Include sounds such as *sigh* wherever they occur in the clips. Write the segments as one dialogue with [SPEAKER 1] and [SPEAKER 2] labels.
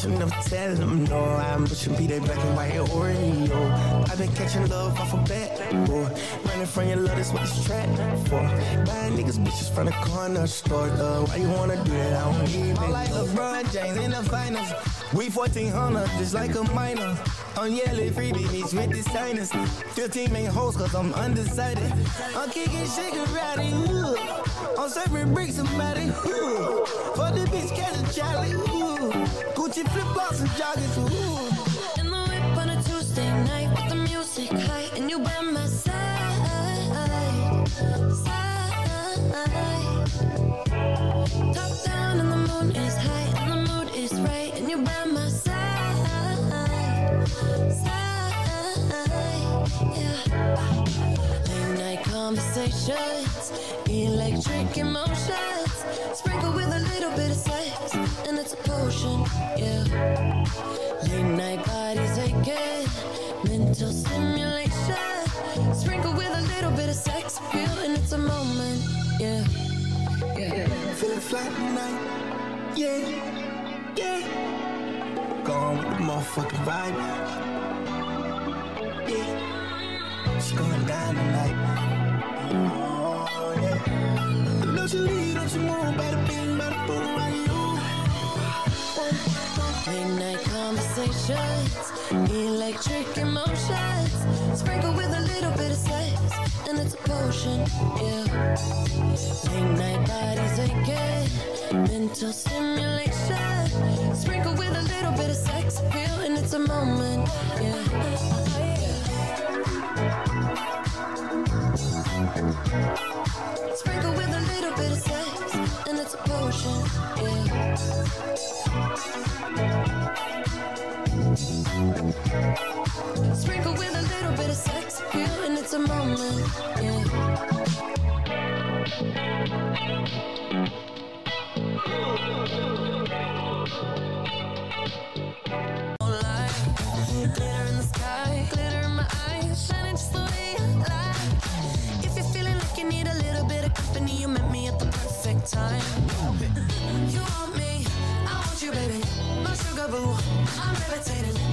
[SPEAKER 1] Fucking every bitch and never tell them no. I'm pushing be that black and white Oreo. I've been catching love off a bat, boy. Running from your love, that's what this track for. Buying niggas bitches from the corner store, though. Why you wanna do that? I don't even I'm like LeBron James in the finals. We 1400, just like a minor. I'm yelling freebie meets with the signers. 15 main hoes, cause I'm undecided. I'm kicking karate, ooh. I'm serving bricks somebody, ooh. For the bitch, catch a Charlie, ooh. Gucci flip flops and joggers, ooh.
[SPEAKER 2] In the whip on a Tuesday night conversations, electric emotions, sprinkle with a little bit of sex, and it's a potion. Yeah. Late night bodies aching, mental stimulation. Sprinkle with a little bit of sex appeal, and it's a moment. Yeah. Yeah.
[SPEAKER 1] Feeling flat tonight, yeah, yeah. Gone with the motherfucking vibe, yeah. It's going down tonight. Don't
[SPEAKER 2] conversations, electric emotions. Sprinkle with a little bit of sex, and it's a potion. Yeah. Late night bodies aching, mental stimulation. Sprinkle with a little bit of sex appeal, and it's a moment. Yeah. yeah. Sprinkle with a little bit of sex, and it's a potion. Yeah. Sprinkle with a little bit of sex and it's a moment. Yeah. I'm levitating.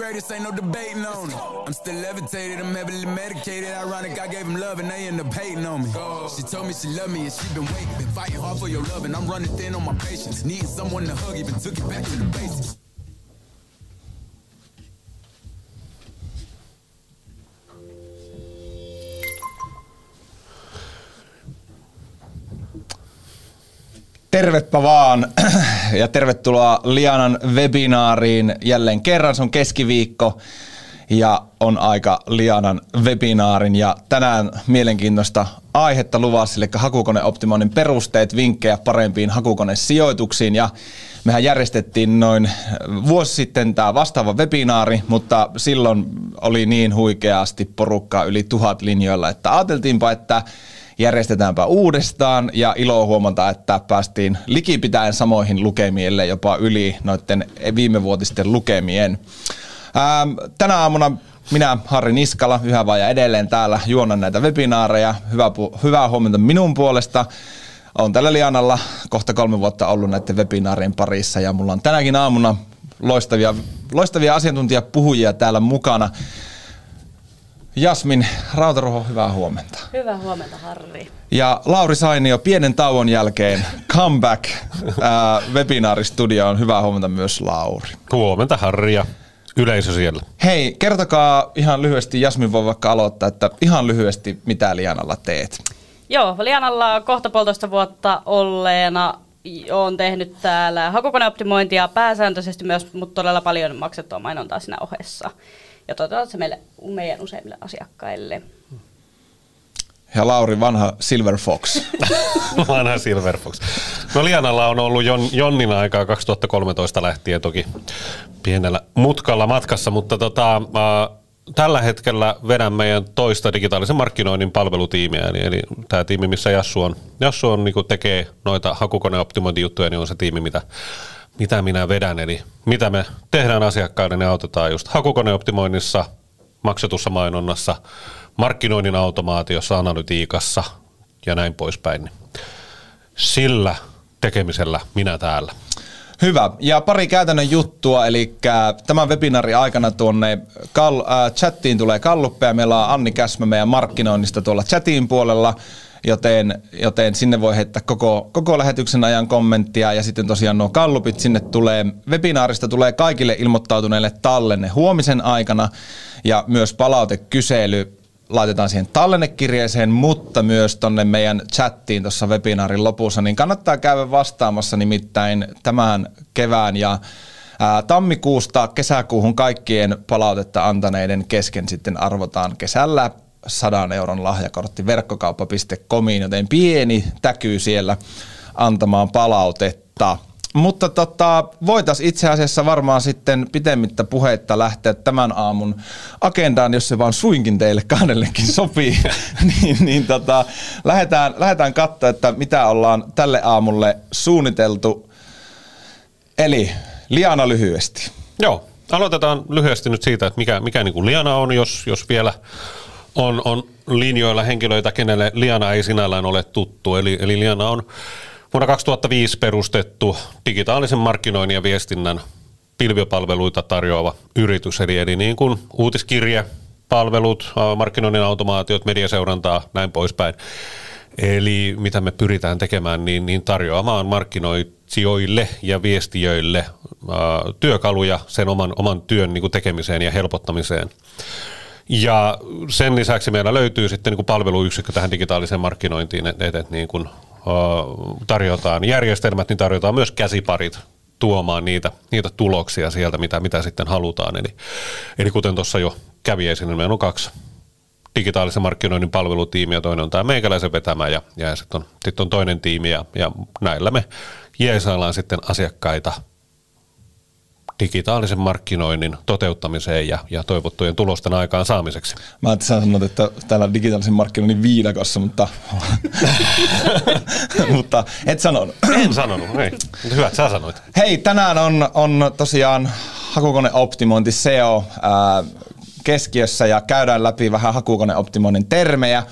[SPEAKER 3] Greatest, ain't no debating on it. I'm still levitated, I'm heavily medicated. Ironic, I gave him love and they end up hating on me. She told me she loved me and she been waiting. Been fighting hard for your love and I'm running thin on my patience. Needing someone to hug, even took it back to the basics.
[SPEAKER 4] Tervepä vaan ja tervetuloa Lianan webinaariin jälleen kerran. Se on keskiviikko ja on aika Lianan webinaarin ja tänään mielenkiintoista aihetta luvassa, eli hakukoneoptimoinnin perusteet, vinkkejä parempiin hakukonesijoituksiin ja mehän järjestettiin noin vuosi sitten tämä vastaava webinaari, mutta silloin oli niin huikeasti porukkaa yli tuhat linjoilla, että ajateltiinpa, että järjestetäänpä uudestaan ja ilo huomata, että päästiin likipitäen samoihin lukemiin, jopa yli noiden viimevuotisten lukemien. Ähm, tänä aamuna minä, Harri Niskala, yhä ja edelleen täällä juonan näitä webinaareja. Hyvä, hyvää huomenta minun puolesta. Olen tällä Lianalla kohta kolme vuotta ollut näiden webinaarien parissa ja mulla on tänäkin aamuna loistavia, loistavia asiantuntijapuhujia täällä mukana. Jasmin Rautaruho, hyvää huomenta.
[SPEAKER 5] Hyvää huomenta, Harri.
[SPEAKER 4] Ja Lauri Sainio, pienen tauon jälkeen comeback äh, webinaaristudioon. Hyvää huomenta myös Lauri.
[SPEAKER 6] Huomenta, Harri ja yleisö siellä.
[SPEAKER 4] Hei, kertokaa ihan lyhyesti, Jasmin voi vaikka aloittaa, että ihan lyhyesti, mitä Lianalla teet?
[SPEAKER 5] Joo, Lianalla kohta puolitoista vuotta olleena olen tehnyt täällä hakukoneoptimointia pääsääntöisesti myös, mutta todella paljon maksettua mainontaa siinä ohessa ja toteutat se meille, meidän useimmille asiakkaille.
[SPEAKER 4] Ja Lauri, vanha Silver Fox. *laughs*
[SPEAKER 6] vanha Silver Fox. No Lianalla on ollut Jon, Jonnin aikaa 2013 lähtien toki pienellä mutkalla matkassa, mutta tota, äh, tällä hetkellä vedän meidän toista digitaalisen markkinoinnin palvelutiimiä, eli, eli tämä tiimi, missä Jassu on, Jassu on niin tekee noita hakukoneoptimointijuttuja, niin on se tiimi, mitä mitä minä vedän, eli mitä me tehdään asiakkaille, ne autetaan just hakukoneoptimoinnissa, maksetussa mainonnassa, markkinoinnin automaatiossa, analytiikassa ja näin poispäin. Sillä tekemisellä minä täällä.
[SPEAKER 4] Hyvä. Ja pari käytännön juttua, eli tämän webinaarin aikana tuonne kal- äh, chattiin tulee kalluppeja. Meillä on Anni Käsmä meidän markkinoinnista tuolla chatin puolella joten, joten sinne voi heittää koko, koko lähetyksen ajan kommenttia. Ja sitten tosiaan nuo kallupit sinne tulee, webinaarista tulee kaikille ilmoittautuneille tallenne huomisen aikana. Ja myös palautekysely laitetaan siihen tallennekirjeeseen, mutta myös tonne meidän chattiin tuossa webinaarin lopussa, niin kannattaa käydä vastaamassa nimittäin tämän kevään ja tammikuusta kesäkuuhun kaikkien palautetta antaneiden kesken sitten arvotaan kesällä 100 euron lahjakortti verkkokauppa.comiin, joten pieni täkyy siellä antamaan palautetta. Mutta tota, voitaisiin itse asiassa varmaan sitten pitemmittä puheitta lähteä tämän aamun agendaan, jos se vaan suinkin teille kahdellekin sopii. *laughs* niin, niin tota, lähdetään, lähdetään katsoa, että mitä ollaan tälle aamulle suunniteltu. Eli Liana lyhyesti.
[SPEAKER 6] Joo, aloitetaan lyhyesti nyt siitä, että mikä, mikä niin kuin Liana on, jos, jos vielä on, on linjoilla henkilöitä, kenelle Liana ei sinällään ole tuttu. Eli, eli Liana on vuonna 2005 perustettu digitaalisen markkinoinnin ja viestinnän pilviopalveluita tarjoava yritys. Eli, eli niin kuin uutiskirje, palvelut, markkinoinnin automaatiot, mediaseurantaa, näin poispäin. Eli mitä me pyritään tekemään, niin, niin tarjoamaan markkinoitsijoille ja viestiöille ää, työkaluja sen oman, oman työn niin kuin tekemiseen ja helpottamiseen. Ja sen lisäksi meillä löytyy sitten niin kuin palveluyksikkö tähän digitaaliseen markkinointiin, että, että niin kuin, tarjotaan järjestelmät, niin tarjotaan myös käsiparit tuomaan niitä, niitä tuloksia sieltä, mitä, mitä sitten halutaan. Eli, eli kuten tuossa jo kävi esille, niin meillä on kaksi digitaalisen markkinoinnin palvelutiimiä, toinen on tämä meikäläisen vetämä ja, ja sitten on, sit on toinen tiimi ja, ja näillä me jeesaillaan sitten asiakkaita – digitaalisen markkinoinnin toteuttamiseen ja, ja toivottujen tulosten aikaan saamiseksi.
[SPEAKER 4] Mä että sä sanot, että täällä digitaalisen markkinoinnin viidakossa, mutta, *laughs* mutta et sanonut.
[SPEAKER 6] En sanonut, ei. Hyvä, että sä sanoit.
[SPEAKER 4] Hei, tänään on, on tosiaan hakukoneoptimointi SEO ää, keskiössä ja käydään läpi vähän hakukoneoptimoinnin termejä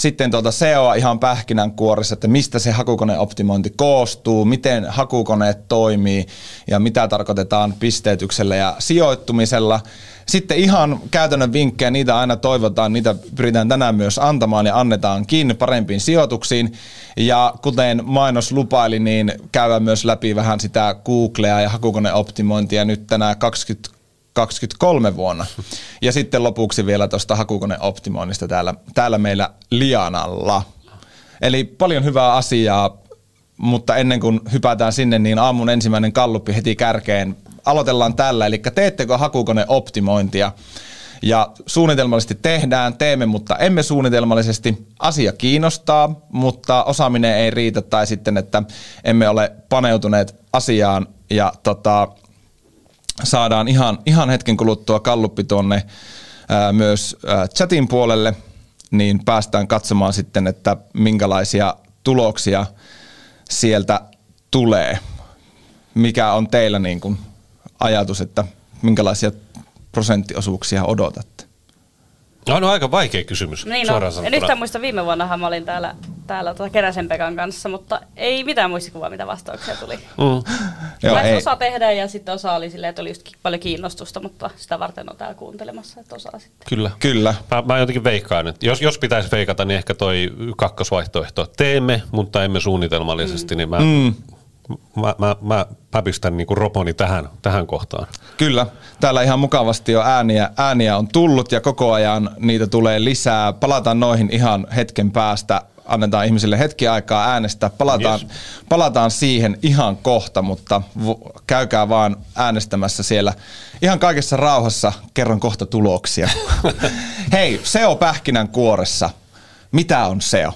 [SPEAKER 4] sitten tuota SEOa ihan pähkinänkuoressa, että mistä se hakukoneoptimointi koostuu, miten hakukoneet toimii ja mitä tarkoitetaan pisteytyksellä ja sijoittumisella. Sitten ihan käytännön vinkkejä, niitä aina toivotaan, niitä pyritään tänään myös antamaan ja annetaankin parempiin sijoituksiin. Ja kuten mainos lupaili, niin käydään myös läpi vähän sitä Googlea ja hakukoneoptimointia nyt tänään 20 2023 vuonna. Ja sitten lopuksi vielä tuosta hakukoneoptimoinnista täällä, täällä meillä Lianalla. Eli paljon hyvää asiaa, mutta ennen kuin hypätään sinne, niin aamun ensimmäinen kalluppi heti kärkeen. Aloitellaan tällä, eli teettekö hakukoneoptimointia? Ja suunnitelmallisesti tehdään, teemme, mutta emme suunnitelmallisesti. Asia kiinnostaa, mutta osaaminen ei riitä tai sitten, että emme ole paneutuneet asiaan ja tota, saadaan ihan, ihan hetken kuluttua kalluppi tuonne ää, myös ää, chatin puolelle, niin päästään katsomaan sitten, että minkälaisia tuloksia sieltä tulee. Mikä on teillä niin kuin ajatus, että minkälaisia prosenttiosuuksia odotatte?
[SPEAKER 6] No, no aika vaikea kysymys,
[SPEAKER 5] Niin
[SPEAKER 6] suoraan
[SPEAKER 5] no, en
[SPEAKER 6] sanottuna.
[SPEAKER 5] yhtään muista viime vuonnahan mä olin täällä, täällä tota Keräsen Pekan kanssa, mutta ei mitään muistikuvaa, mitä vastauksia tuli.
[SPEAKER 6] Mm.
[SPEAKER 4] Joo, ei.
[SPEAKER 5] osa tehdä ja sitten osa oli silleen, että oli just paljon kiinnostusta, mutta sitä varten on täällä kuuntelemassa, että osaa sitten.
[SPEAKER 6] Kyllä.
[SPEAKER 4] Kyllä.
[SPEAKER 6] Mä, mä jotenkin veikkaan, että jos, jos pitäisi veikata, niin ehkä toi kakkosvaihtoehto teemme, mutta emme suunnitelmallisesti, mm. niin mä, mm. Mä, mä, mä, mä pistän niinku roponi tähän, tähän kohtaan.
[SPEAKER 4] Kyllä. Täällä ihan mukavasti jo ääniä, ääniä on tullut ja koko ajan niitä tulee lisää. Palataan noihin ihan hetken päästä. Annetaan ihmisille hetki aikaa äänestää. Palataan,
[SPEAKER 6] Yes.
[SPEAKER 4] palataan siihen ihan kohta, mutta käykää vaan äänestämässä siellä ihan kaikessa rauhassa. Kerron kohta tuloksia. *laughs* Hei, SEO pähkinän kuoressa. Mitä on SEO?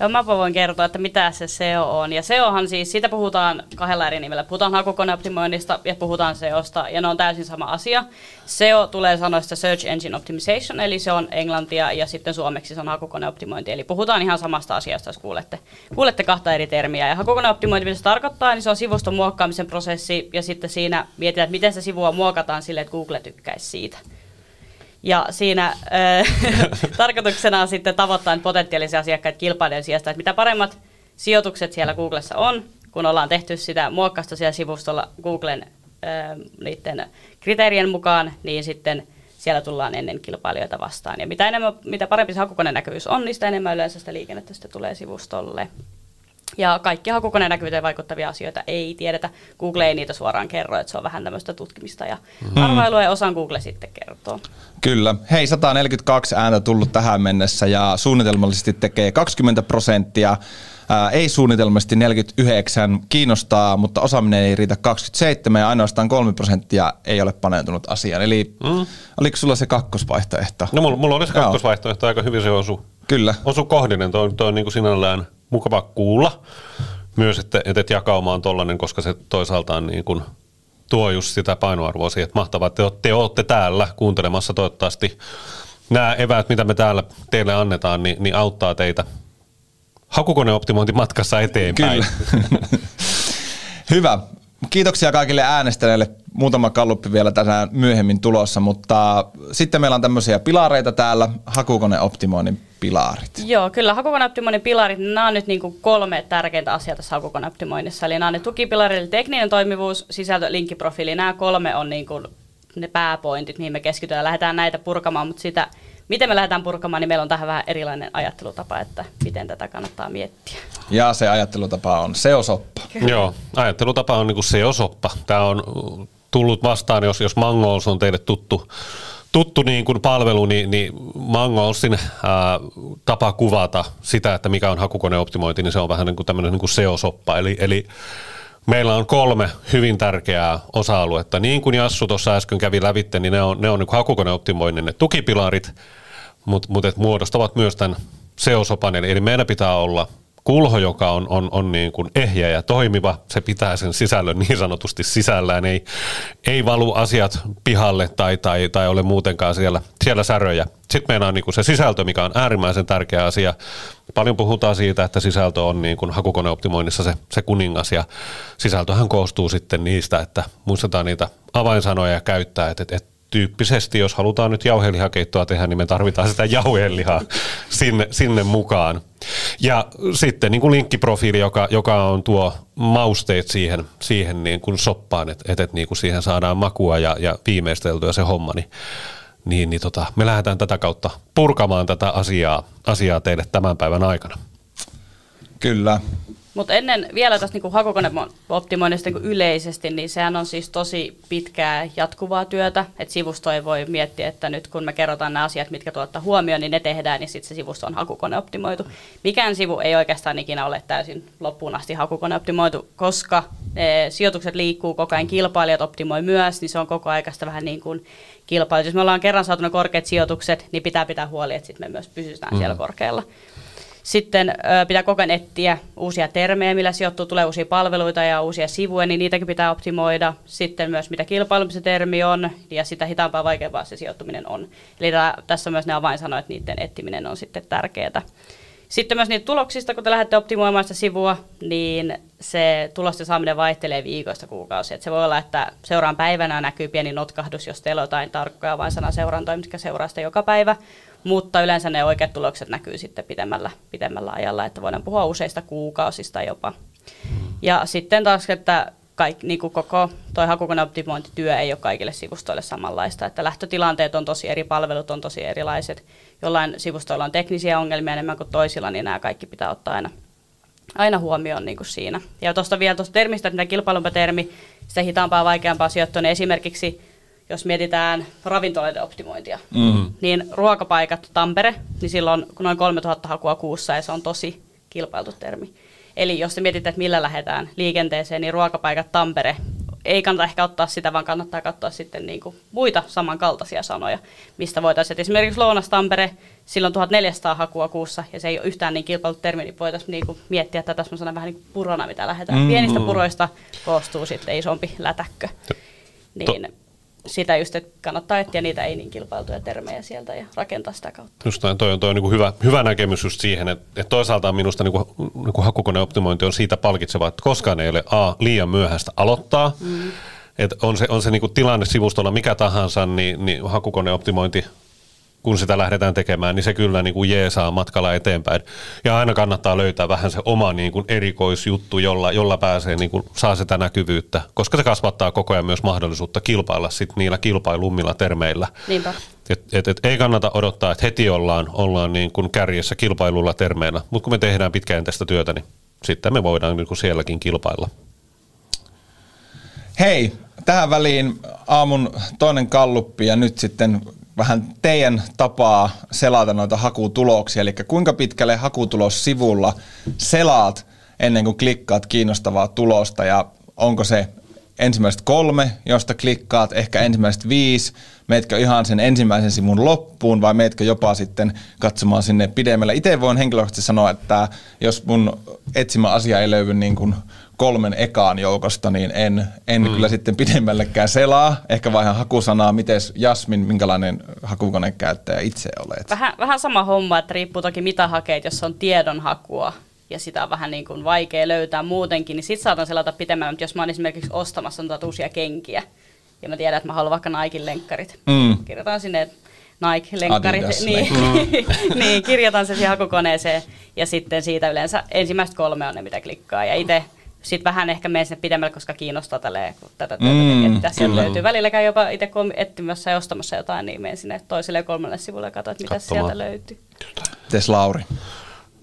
[SPEAKER 5] Ja mäpä voin kertoa, että mitä se SEO on. Ja SEOhan siis, siitä puhutaan kahdella eri nimellä. Puhutaan hakukoneoptimoinnista ja puhutaan SEOsta, ja ne on täysin sama asia. SEO tulee sanoista Search Engine Optimization, eli se on englantia, ja sitten suomeksi se on hakukoneoptimointi. Eli puhutaan ihan samasta asiasta, jos kuulette, kuulette kahta eri termiä. Ja hakukoneoptimointi, mitä se tarkoittaa, niin se on sivuston muokkaamisen prosessi, ja sitten siinä mietitään, että miten se sivua muokataan sille, että Google tykkäisi siitä. Ja siinä *laughs* tarkoituksena on sitten tavoittaa potentiaalisia asiakkaita kilpailijoiden sijasta, että mitä paremmat sijoitukset siellä Googlessa on, kun ollaan tehty sitä muokkausta siellä sivustolla Googlen niiden kriteerien mukaan, niin sitten siellä tullaan ennen kilpailijoita vastaan. Ja mitä, enemmän, mitä parempi se hakukonenäkyvyys on, niin sitä enemmän yleensä sitä liikennettä sitten tulee sivustolle. Ja kaikki hakukonenäkyvyyteen vaikuttavia asioita ei tiedetä. Google ei niitä suoraan kerro, että se on vähän tämmöistä tutkimista ja arvailua, ja osan Google sitten kertoo.
[SPEAKER 4] Kyllä. Hei, 142 ääntä tullut tähän mennessä ja suunnitelmallisesti tekee 20 prosenttia. Ää, ei suunnitelmallisesti 49 kiinnostaa, mutta osaaminen ei riitä 27 ja ainoastaan 3 prosenttia ei ole paneutunut asiaan. Eli mm. oliko sulla se kakkosvaihtoehto?
[SPEAKER 6] No mulla, mulla oli se
[SPEAKER 4] Joo.
[SPEAKER 6] kakkosvaihtoehto aika hyvin se osu.
[SPEAKER 4] Kyllä.
[SPEAKER 6] Osu kohdinen, toi, toi on niin kuin sinällään mukava kuulla. Myös, että, että et jakauma on tollainen, koska se toisaalta on niin kuin tuo just sitä painoarvoa siihen, että mahtavaa, että te olette täällä kuuntelemassa toivottavasti. Nämä eväät, mitä me täällä teille annetaan, niin, niin auttaa teitä hakukoneoptimointi matkassa eteenpäin.
[SPEAKER 4] Kyllä. *laughs* Hyvä. Kiitoksia kaikille äänestäneille. Muutama kalluppi vielä tänään myöhemmin tulossa, mutta sitten meillä on tämmöisiä pilareita täällä, hakukoneoptimoinnin pilarit.
[SPEAKER 5] Joo, kyllä hakukoneoptimoinnin pilarit, niin nämä on nyt niin kuin kolme tärkeintä asiaa tässä hakukoneoptimoinnissa. Eli nämä on ne tukipilarit, eli tekninen toimivuus, sisältö, linkkiprofiili. Nämä kolme on niin kuin ne pääpointit, mihin me keskitytään. Lähdetään näitä purkamaan, mutta sitä, miten me lähdetään purkamaan, niin meillä on tähän vähän erilainen ajattelutapa, että miten tätä kannattaa miettiä.
[SPEAKER 4] Ja se ajattelutapa on seosoppa.
[SPEAKER 6] Joo, ajattelutapa on niin kuin SEO-soppa. Tämä on tullut vastaan, jos, jos Mangos on teille tuttu, tuttu niin kuin palvelu, niin, niin Mangolsin ää, tapa kuvata sitä, että mikä on hakukoneoptimointi, niin se on vähän niin kuin tämmöinen niin kuin SEO-soppa. Eli, eli meillä on kolme hyvin tärkeää osa-aluetta. Niin kuin Jassu tuossa äsken kävi lävitte, niin ne on, ne on niin kuin hakukoneoptimoinnin ne tukipilarit, mutta mut muodostavat myös tämän SEO-sopan. Eli, eli pitää olla kulho, joka on, on, on niin kuin ehjä ja toimiva. Se pitää sen sisällön niin sanotusti sisällään. Ei, ei valu asiat pihalle tai, tai, tai ole muutenkaan siellä, siellä säröjä. Sitten meillä on niin kuin se sisältö, mikä on äärimmäisen tärkeä asia. Paljon puhutaan siitä, että sisältö on niin kuin hakukoneoptimoinnissa se, se kuningas ja sisältöhän koostuu sitten niistä, että muistetaan niitä avainsanoja käyttää, että, että, tyyppisesti, jos halutaan nyt jauhelihakeittoa tehdä, niin me tarvitaan sitä jauhelihaa *laughs* sinne, sinne mukaan. Ja sitten niin kuin linkkiprofiili, joka, joka on tuo mausteet siihen, siihen niin kuin soppaan, että et, et niin kuin siihen saadaan makua ja, ja viimeisteltyä se homma, niin, niin, niin tota, me lähdetään tätä kautta purkamaan tätä asiaa, asiaa teille tämän päivän aikana.
[SPEAKER 4] Kyllä.
[SPEAKER 5] Mutta ennen vielä tästä niin hakukoneoptimoinnista niin yleisesti, niin sehän on siis tosi pitkää jatkuvaa työtä. Että sivusto ei voi miettiä, että nyt kun me kerrotaan nämä asiat, mitkä tuottaa huomioon, niin ne tehdään, niin sitten se sivusto on hakukoneoptimoitu. Mikään sivu ei oikeastaan ikinä ole täysin loppuun asti hakukoneoptimoitu, koska e, sijoitukset liikkuu koko ajan, kilpailijat optimoi myös, niin se on koko aikaista vähän niin kuin kilpailu. Jos me ollaan kerran saatu ne korkeat sijoitukset, niin pitää pitää huoli, että sitten me myös pysytään mm. siellä korkealla. Sitten pitää koko ajan etsiä uusia termejä, millä sijoittuu, tulee uusia palveluita ja uusia sivuja, niin niitäkin pitää optimoida. Sitten myös mitä kilpailumisen termi on ja sitä hitaampaa vaikeampaa se sijoittuminen on. Eli tässä on myös ne avainsanoja, että niiden etsiminen on sitten tärkeää. Sitten myös niitä tuloksista, kun te lähdette optimoimaan sitä sivua, niin se tulosten saaminen vaihtelee viikoista kuukausia. se voi olla, että seuraan päivänä näkyy pieni notkahdus, jos teillä on jotain tarkkoja vain seurantoja, mitkä seuraa sitä joka päivä. Mutta yleensä ne oikeat tulokset näkyy sitten pidemmällä, pidemmällä ajalla, että voidaan puhua useista kuukausista jopa. Ja sitten taas, että kaik, niin kuin koko tuo hakukoneoptimointityö ei ole kaikille sivustoille samanlaista, että lähtötilanteet on tosi eri, palvelut on tosi erilaiset. Jollain sivustoilla on teknisiä ongelmia enemmän kuin toisilla, niin nämä kaikki pitää ottaa aina, aina huomioon niin kuin siinä. Ja tuosta vielä tuosta termistä, että kilpailumpa termi, sitä hitaampaa, vaikeampaa sijoittua, niin esimerkiksi jos mietitään ravintoloiden optimointia, mm. niin ruokapaikat Tampere, niin silloin noin 3000 hakua kuussa ja se on tosi kilpailtu termi. Eli jos te mietitte, että millä lähdetään liikenteeseen, niin ruokapaikat Tampere ei kannata ehkä ottaa sitä, vaan kannattaa katsoa sitten niin kuin muita samankaltaisia sanoja, mistä voitaisiin. Esimerkiksi Lounas Tampere, silloin 1400 hakua kuussa, ja se ei ole yhtään niin kilpailut termi, niin voitaisiin niin kuin miettiä tätä semmoisena vähän niin kuin purona, mitä lähdetään. Mm, Pienistä puroista koostuu sitten isompi lätäkkö. Niin, sitä just, että kannattaa etsiä niitä ei niin kilpailtuja termejä sieltä ja rakentaa sitä kautta.
[SPEAKER 6] Just toi, toi on, toi on niin hyvä, hyvä näkemys just siihen, että, että toisaalta minusta niin kuin, niin kuin hakukoneoptimointi on siitä palkitseva, että koskaan ei ole A, liian myöhäistä aloittaa, mm. että on se, on se niin kuin tilanne sivustolla mikä tahansa, niin, niin hakukoneoptimointi kun sitä lähdetään tekemään, niin se kyllä niin kuin jeesaa matkalla eteenpäin. Ja aina kannattaa löytää vähän se oma niin kuin erikoisjuttu, jolla, jolla pääsee, niin kuin, saa sitä näkyvyyttä, koska se kasvattaa koko ajan myös mahdollisuutta kilpailla sit niillä kilpailummilla termeillä.
[SPEAKER 5] Niinpä.
[SPEAKER 6] Et, et, et ei kannata odottaa, että heti ollaan, ollaan niin kuin kärjessä kilpailulla termeillä, mutta kun me tehdään pitkäjänteistä työtä, niin sitten me voidaan niin kuin sielläkin kilpailla.
[SPEAKER 4] Hei, tähän väliin aamun toinen kalluppi ja nyt sitten vähän teidän tapaa selata noita hakutuloksia, eli kuinka pitkälle hakutulossivulla selaat ennen kuin klikkaat kiinnostavaa tulosta? Ja onko se ensimmäiset kolme, josta klikkaat, ehkä ensimmäiset viisi, meetkö ihan sen ensimmäisen sivun loppuun vai meetkö jopa sitten katsomaan sinne pidemmälle. Itse voin henkilökohtaisesti sanoa, että jos mun etsimä asia ei löydy niin kuin kolmen ekaan joukosta, niin en, en mm. kyllä sitten pidemmällekään selaa. Ehkä vaihan hakusanaa. Mites Jasmin, minkälainen hakukoneen käyttäjä itse olet?
[SPEAKER 5] Vähän, vähän sama homma, että riippuu toki mitä hakeet, jos on tiedonhakua ja sitä on vähän niin kuin vaikea löytää muutenkin, niin sitten saatan selata pitemmän, mutta jos mä oon esimerkiksi ostamassa noita uusia kenkiä, ja mä tiedän, että mä haluan vaikka Nike-lenkkarit, mm. kirjoitan sinne Nike-lenkkarit, niin, mm. *laughs* niin, kirjoitan se siihen hakukoneeseen, ja sitten siitä yleensä ensimmäiset kolme on ne, mitä klikkaa, ja itse sitten vähän ehkä menen sinne pidemmälle, koska kiinnostaa tälleen, kun tätä työtä mm, että sieltä löytyy. Välilläkään jopa itse kun etsimässä ja ostamassa jotain, niin menen sinne toiselle ja kolmelle sivulle ja katson, että mitä sieltä löytyy.
[SPEAKER 4] Tes Lauri?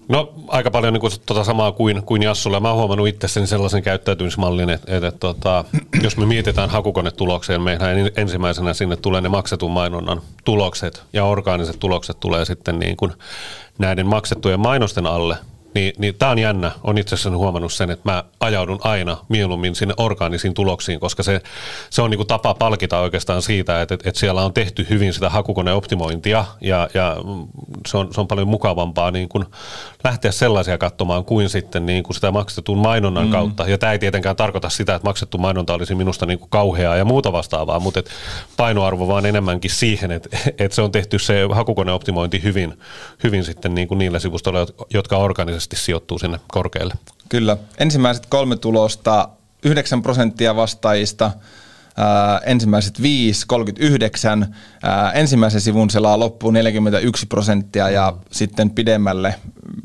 [SPEAKER 6] No aika paljon niin kuin, tota samaa kuin, kuin Jassulla. Mä oon huomannut itsessäni sellaisen käyttäytymismallin, että, että, että tota, *clears throat* jos me mietitään hakukonetulokseen, meidän ensimmäisenä sinne tulee ne maksetun mainonnan tulokset ja orgaaniset tulokset tulee sitten niin kuin näiden maksettujen mainosten alle – niin, niin tämä on jännä. On itse asiassa huomannut sen, että mä ajaudun aina mieluummin sinne orgaanisiin tuloksiin, koska se, se on niinku tapa palkita oikeastaan siitä, että, että, että siellä on tehty hyvin sitä hakukoneoptimointia ja, ja se, on, se on paljon mukavampaa niin kuin lähteä sellaisia katsomaan kuin sitten niin kuin sitä maksetun mainonnan mm. kautta. Ja tämä ei tietenkään tarkoita sitä, että maksettu mainonta olisi minusta niin kuin kauheaa ja muuta vastaavaa, mutta et painoarvo vaan enemmänkin siihen, että, että se on tehty se hakukoneoptimointi hyvin, hyvin sitten niin kuin niillä sivustoilla, jotka organisesti todennäköisesti sijoittuu sinne korkealle.
[SPEAKER 4] Kyllä. Ensimmäiset kolme tulosta, 9 prosenttia vastaajista, ää, ensimmäiset 5, 39, ää, ensimmäisen sivun selaa loppuun 41 prosenttia ja sitten pidemmälle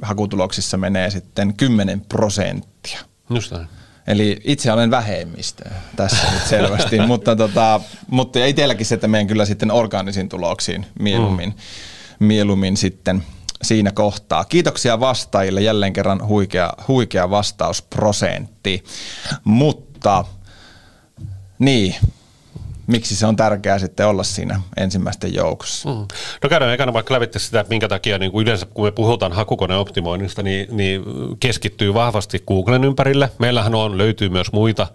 [SPEAKER 4] hakutuloksissa menee sitten 10 prosenttia.
[SPEAKER 6] Just näin.
[SPEAKER 4] Eli itse olen vähemmistö tässä nyt selvästi, *laughs* mutta, tota, mutta itselläkin se, että menen kyllä sitten orgaanisiin tuloksiin mieluummin, mm. mieluummin sitten – siinä kohtaa. Kiitoksia vastaajille, jälleen kerran huikea, huikea vastausprosentti. Mutta niin, miksi se on tärkeää sitten olla siinä ensimmäisten joukossa? Mm.
[SPEAKER 6] No käydään ekana vaikka lävitte sitä, että minkä takia niin kuin yleensä kun me puhutaan hakukoneoptimoinnista, niin, niin keskittyy vahvasti Googlen ympärille. Meillähän on, löytyy myös muita,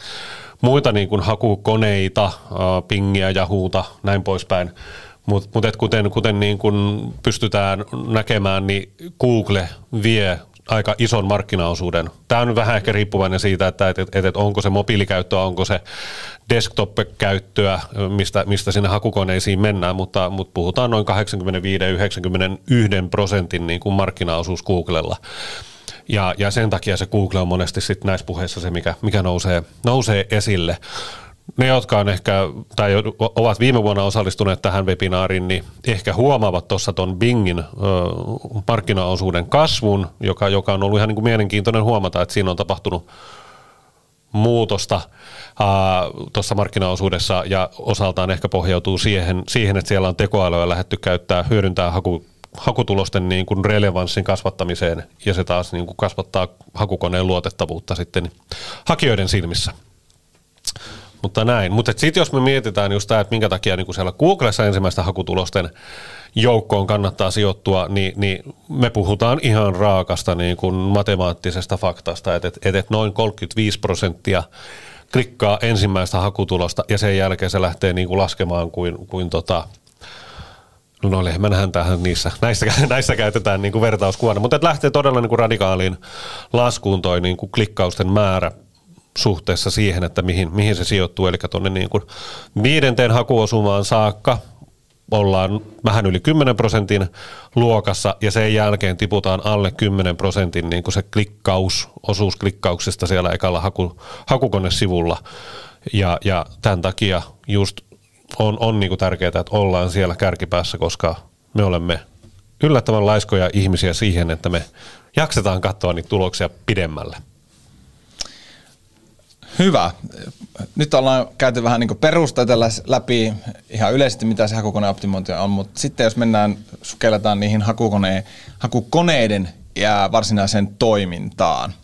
[SPEAKER 6] muita niin kuin hakukoneita, pingiä, jahuuta, näin poispäin. Mutta mut kuten, kuten niin kun pystytään näkemään, niin Google vie aika ison markkinaosuuden. Tämä on vähän ehkä riippuvainen siitä, että et, et, et onko se mobiilikäyttöä, onko se desktop-käyttöä, mistä, mistä sinne hakukoneisiin mennään, mutta, mutta puhutaan noin 85-91 prosentin niin kuin markkinaosuus Googlella. Ja, ja sen takia se Google on monesti sitten näissä puheissa se, mikä, mikä nousee, nousee esille ne, jotka on ehkä, tai ovat viime vuonna osallistuneet tähän webinaariin, niin ehkä huomaavat tuossa tuon Bingin ö, markkinaosuuden kasvun, joka, joka on ollut ihan niin kuin mielenkiintoinen huomata, että siinä on tapahtunut muutosta tuossa markkinaosuudessa ja osaltaan ehkä pohjautuu siihen, siihen että siellä on tekoälyä lähdetty käyttää, hyödyntää haku, hakutulosten niin kuin relevanssin kasvattamiseen ja se taas niin kuin kasvattaa hakukoneen luotettavuutta sitten hakijoiden silmissä. Mutta näin. Mutta sitten jos me mietitään just tämä, että minkä takia niin siellä Googlessa ensimmäistä hakutulosten joukkoon kannattaa sijoittua, niin, niin me puhutaan ihan raakasta niin kuin matemaattisesta faktasta, että, että, että noin 35 prosenttia klikkaa ensimmäistä hakutulosta ja sen jälkeen se lähtee niin kuin laskemaan kuin, kuin tota, No lehmän tähän niissä, näissä, *laughs* näissä käytetään niin kuin vertauskuvana, mutta lähtee todella niin kuin radikaaliin laskuun toi niin kuin klikkausten määrä suhteessa siihen, että mihin, mihin se sijoittuu, eli tuonne niin kuin viidenteen hakuosumaan saakka ollaan vähän yli 10 prosentin luokassa ja sen jälkeen tiputaan alle 10 prosentin niin kuin se klikkaus, osuus klikkauksesta siellä ekalla haku, hakukonesivulla. Ja, ja tämän takia just on, on niin kuin tärkeää, että ollaan siellä kärkipäässä, koska me olemme yllättävän laiskoja ihmisiä siihen, että me jaksetaan katsoa niitä tuloksia pidemmälle.
[SPEAKER 4] Hyvä. Nyt ollaan käyty vähän niin perusteita läpi ihan yleisesti, mitä se hakukoneoptimointi on, mutta sitten jos mennään, sukelletaan niihin hakukone, hakukoneiden ja varsinaiseen toimintaan.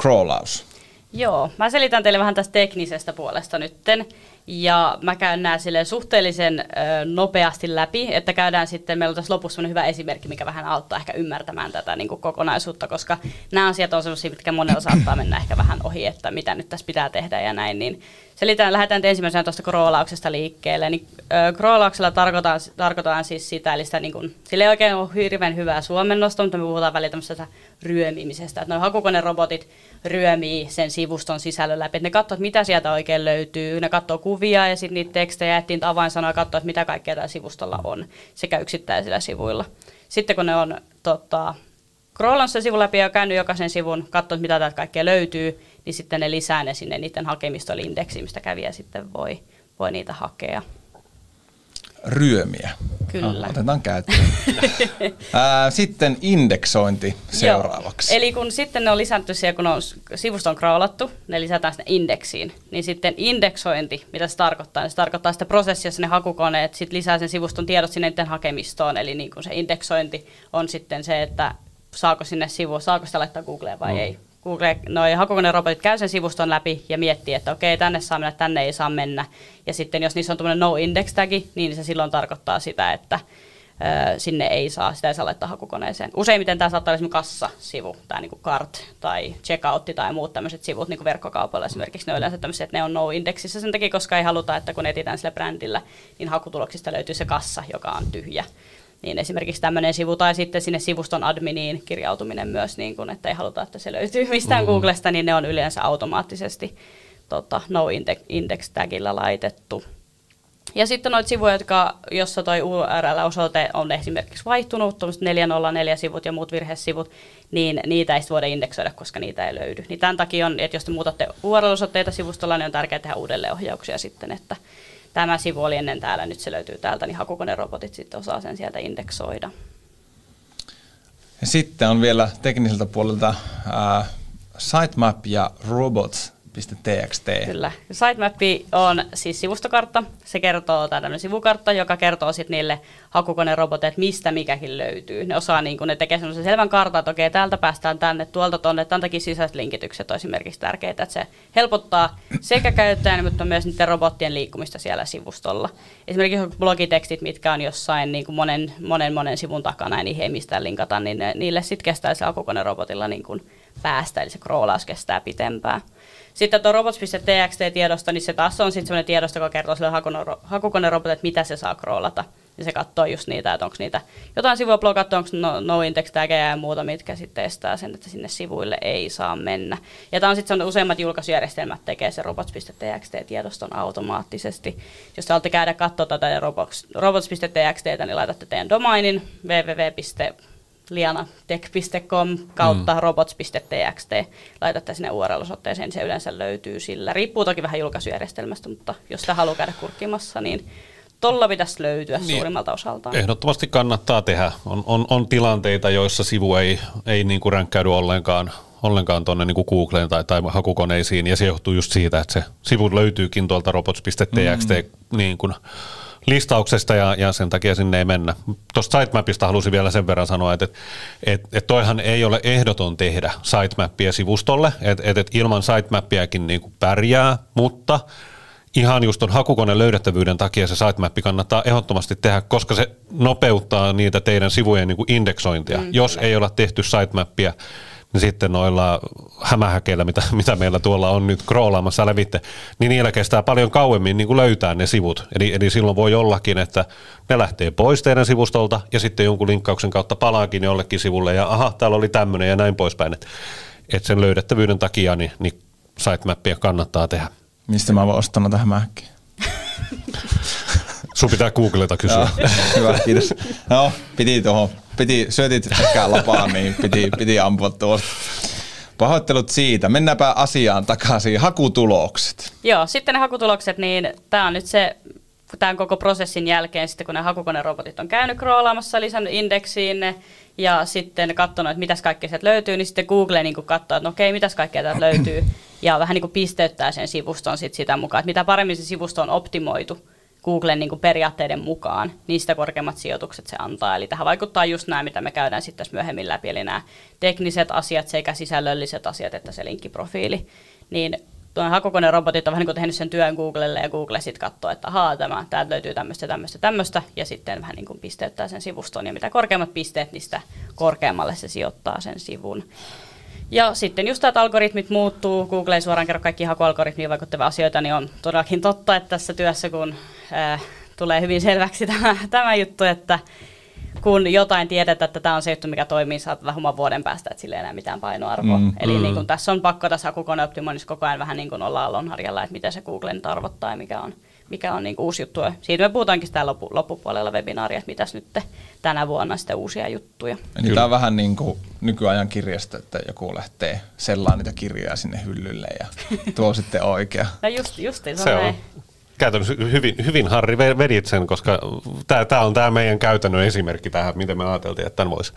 [SPEAKER 4] Crawlaus.
[SPEAKER 5] Joo, mä selitän teille vähän tästä teknisestä puolesta nytten. Ja mä käyn nämä suhteellisen ö, nopeasti läpi, että käydään sitten, meillä on tässä lopussa hyvä esimerkki, mikä vähän auttaa ehkä ymmärtämään tätä niin kuin kokonaisuutta, koska nämä asiat on sellaisia, mitkä monella saattaa mennä ehkä vähän ohi, että mitä nyt tässä pitää tehdä ja näin, niin selitän, lähdetään nyt ensimmäisenä tuosta kroolauksesta liikkeelle. Niin, kroolauksella tarkoitaan, tarkoitaan siis sitä, eli sitä, niin kuin, sillä ei oikein ole hirveän hyvää suomennosta, mutta me puhutaan välillä tämmöisestä ryömimisestä. Että nuo hakukonerobotit ryömii sen sivuston sisällön läpi. Että ne katsoo, mitä sieltä oikein löytyy. Ne katsoo kuvia ja sitten niitä tekstejä, niitä avainsanoja ja katsoo, että mitä kaikkea tällä sivustolla on sekä yksittäisillä sivuilla. Sitten kun ne on tota, scrollannut sen sivun läpi ja käynyt jokaisen sivun, katsonut mitä täältä kaikkea löytyy, niin sitten ne lisää ne sinne niiden hakemistoindeksiin, mistä kävijä sitten voi, voi niitä hakea.
[SPEAKER 4] Ryömiä.
[SPEAKER 5] Kyllä.
[SPEAKER 4] Ah, otetaan käyttöön. *laughs* sitten indeksointi seuraavaksi.
[SPEAKER 5] Joo. Eli kun sitten ne on lisätty siellä, kun on sivusto on crawlattu, ne lisätään sinne indeksiin, niin sitten indeksointi, mitä se tarkoittaa, niin se tarkoittaa sitä prosessia, ne hakukoneet sit lisää sen sivuston tiedot sinne hakemistoon, eli niin kuin se indeksointi on sitten se, että saako sinne sivu, saako sitä laittaa Googleen vai no. ei. Google, noi hakukonerobotit käy sen sivuston läpi ja miettii, että okei, tänne saa mennä, tänne ei saa mennä. Ja sitten jos niissä on tämmöinen no index tagi, niin se silloin tarkoittaa sitä, että ö, sinne ei saa, sitä ei saa laittaa hakukoneeseen. Useimmiten tämä saattaa olla esimerkiksi kassasivu, tai niin cart tai checkout tai muut tämmöiset sivut, niin verkkokaupalla esimerkiksi, ne on yleensä tämmöiset, että ne on no-indeksissä sen takia, koska ei haluta, että kun etsitään sillä brändillä, niin hakutuloksista löytyy se kassa, joka on tyhjä niin esimerkiksi tämmöinen sivu tai sitten sinne sivuston adminiin kirjautuminen myös, niin kun, että ei haluta, että se löytyy mistään mm. Googlesta, niin ne on yleensä automaattisesti tota, no index tagillä laitettu. Ja sitten noita sivuja, jotka, jossa toi URL-osoite on esimerkiksi vaihtunut, 404 sivut ja muut virhesivut, niin niitä ei voida indeksoida, koska niitä ei löydy. Niin tämän takia on, että jos te muutatte URL-osoitteita sivustolla, niin on tärkeää tehdä uudelleenohjauksia sitten, että tämä sivu oli ennen täällä, nyt se löytyy täältä, niin hakukonerobotit sitten osaa sen sieltä indeksoida.
[SPEAKER 4] Sitten on vielä tekniseltä puolelta äh, sitemap ja robots robots.txt.
[SPEAKER 5] Kyllä. Sitemap on siis sivustokartta. Se kertoo, tai tämmöinen sivukartta, joka kertoo sitten niille hakukoneroboteille, että mistä mikäkin löytyy. Ne osaa, niin kun ne tekee semmoisen selvän kartan, että okei, täältä päästään tänne, tuolta tonne. Tämän takia sisäiset linkitykset on esimerkiksi tärkeitä, että se helpottaa sekä käyttäjän, mutta myös niiden robottien liikkumista siellä sivustolla. Esimerkiksi blogitekstit, mitkä on jossain niin kuin monen, monen, monen sivun takana, ja niihin ei mistään linkata, niin ne, niille sitten kestää se hakukonerobotilla niin kuin päästä, eli se crawlaus kestää pitempään. Sitten tuo robots.txt-tiedosto, niin se taas on sitten sellainen tiedosto, joka kertoo sille hakukonerobotille, että mitä se saa crawlata. Ja se katsoo just niitä, että onko niitä jotain sivua blokattu, onko no, no index ja muuta, mitkä sitten estää sen, että sinne sivuille ei saa mennä. Ja tämä on sitten useimmat julkaisujärjestelmät tekee se robots.txt-tiedoston automaattisesti. Jos haluatte käydä katsoa tätä robots.txt, niin laitatte teidän domainin www lianatech.com kautta mm. robots.txt. Laitatte sinne URL-osoitteeseen, niin se yleensä löytyy sillä. Riippuu toki vähän julkaisujärjestelmästä, mutta jos sitä haluaa käydä kurkkimassa, niin tolla pitäisi löytyä niin, suurimmalta osaltaan.
[SPEAKER 6] Ehdottomasti kannattaa tehdä. On, on, on tilanteita, joissa sivu ei, ei niinku ränkkäydy ollenkaan ollenkaan tuonne niin Googleen tai, tai hakukoneisiin, ja se johtuu just siitä, että se sivu löytyykin tuolta robots.txt mm. niin kuin, listauksesta ja, ja sen takia sinne ei mennä. Tuosta sitemapista halusin vielä sen verran sanoa, että et, et toihan ei ole ehdoton tehdä sitemappia sivustolle, että et, et ilman sitemappiakin niin kuin pärjää, mutta ihan just ton hakukoneen löydettävyyden takia se sitemappi kannattaa ehdottomasti tehdä, koska se nopeuttaa niitä teidän sivujen niin kuin indeksointia. Mm, Jos kyllä. ei olla tehty sitemappia, sitten noilla hämähäkeillä, mitä, *laughs* mitä meillä tuolla on nyt kroolaamassa lävitte, niin niillä kestää paljon kauemmin niin kuin löytää ne sivut. Eli, eli silloin voi ollakin, että ne lähtee pois teidän sivustolta ja sitten jonkun linkkauksen kautta palaakin jollekin sivulle ja aha, täällä oli tämmöinen ja näin poispäin. Että et sen löydettävyyden takia niin, niin sitemappia kannattaa tehdä.
[SPEAKER 4] Mistä mä voin ostaa noita hämähäkkiä?
[SPEAKER 6] Sun pitää Googleta kysyä. Joo,
[SPEAKER 4] hyvä, kiitos. No, piti tuohon, piti, syötit äkkää lapaan, niin piti, piti ampua tuosta. Pahoittelut siitä. Mennäänpä asiaan takaisin. Hakutulokset.
[SPEAKER 5] Joo, sitten ne hakutulokset, niin tämä on nyt se, tämän koko prosessin jälkeen, sitten kun ne hakukonerobotit on käynyt kroolaamassa, lisännyt indeksiin ne, ja sitten katsonut, että mitäs kaikkea sieltä löytyy, niin sitten Google niin katsoo, että no okei, mitäs kaikkea täältä löytyy, ja vähän niin kuin pisteyttää sen sivuston sit sitä mukaan, että mitä paremmin se sivusto on optimoitu, Googlen niin kuin periaatteiden mukaan, sitä korkeammat sijoitukset se antaa. Eli tähän vaikuttaa just nämä, mitä me käydään sitten myöhemmin läpi, eli nämä tekniset asiat sekä sisällölliset asiat että se linkkiprofiili. Niin tuon hakukonerobotit on vähän niin kuin tehnyt sen työn Googlelle ja Google sitten katsoo, että ahaa, tämä, täältä löytyy tämmöistä, tämmöistä, tämmöistä ja sitten vähän niin kuin pisteyttää sen sivuston ja mitä korkeammat pisteet, niin sitä korkeammalle se sijoittaa sen sivun. Ja sitten just että algoritmit muuttuu, Google ei suoraan kerro kaikki hakualgoritmiin vaikuttavia asioita, niin on todellakin totta, että tässä työssä kun ää, tulee hyvin selväksi *laughs* tämä, tämä juttu, että kun jotain tiedetään, että tämä on se juttu, mikä toimii, saat vähän vuoden päästä, että sillä ei enää mitään painoarvoa. Mm, Eli mm. Niin kun, tässä on pakko tässä hakukoneoptimoinnissa koko ajan vähän niin kuin olla aallonharjalla, että mitä se Google nyt arvottaa ja mikä on mikä on niin uusi juttu. Siitä me puhutaankin sitä loppu, loppupuolella webinaaria, että mitäs nyt tänä vuonna sitten uusia juttuja.
[SPEAKER 4] Eli tämä on vähän niin kuin nykyajan kirjasto, että joku lähtee sellaan niitä kirjoja sinne hyllylle ja *laughs* tuo sitten oikea.
[SPEAKER 5] No just, just
[SPEAKER 6] se, se on. Käytännössä hyvin, hyvin Harri vedit sen, koska tämä on tämä meidän käytännön esimerkki tähän, miten me ajateltiin, että tämän voisi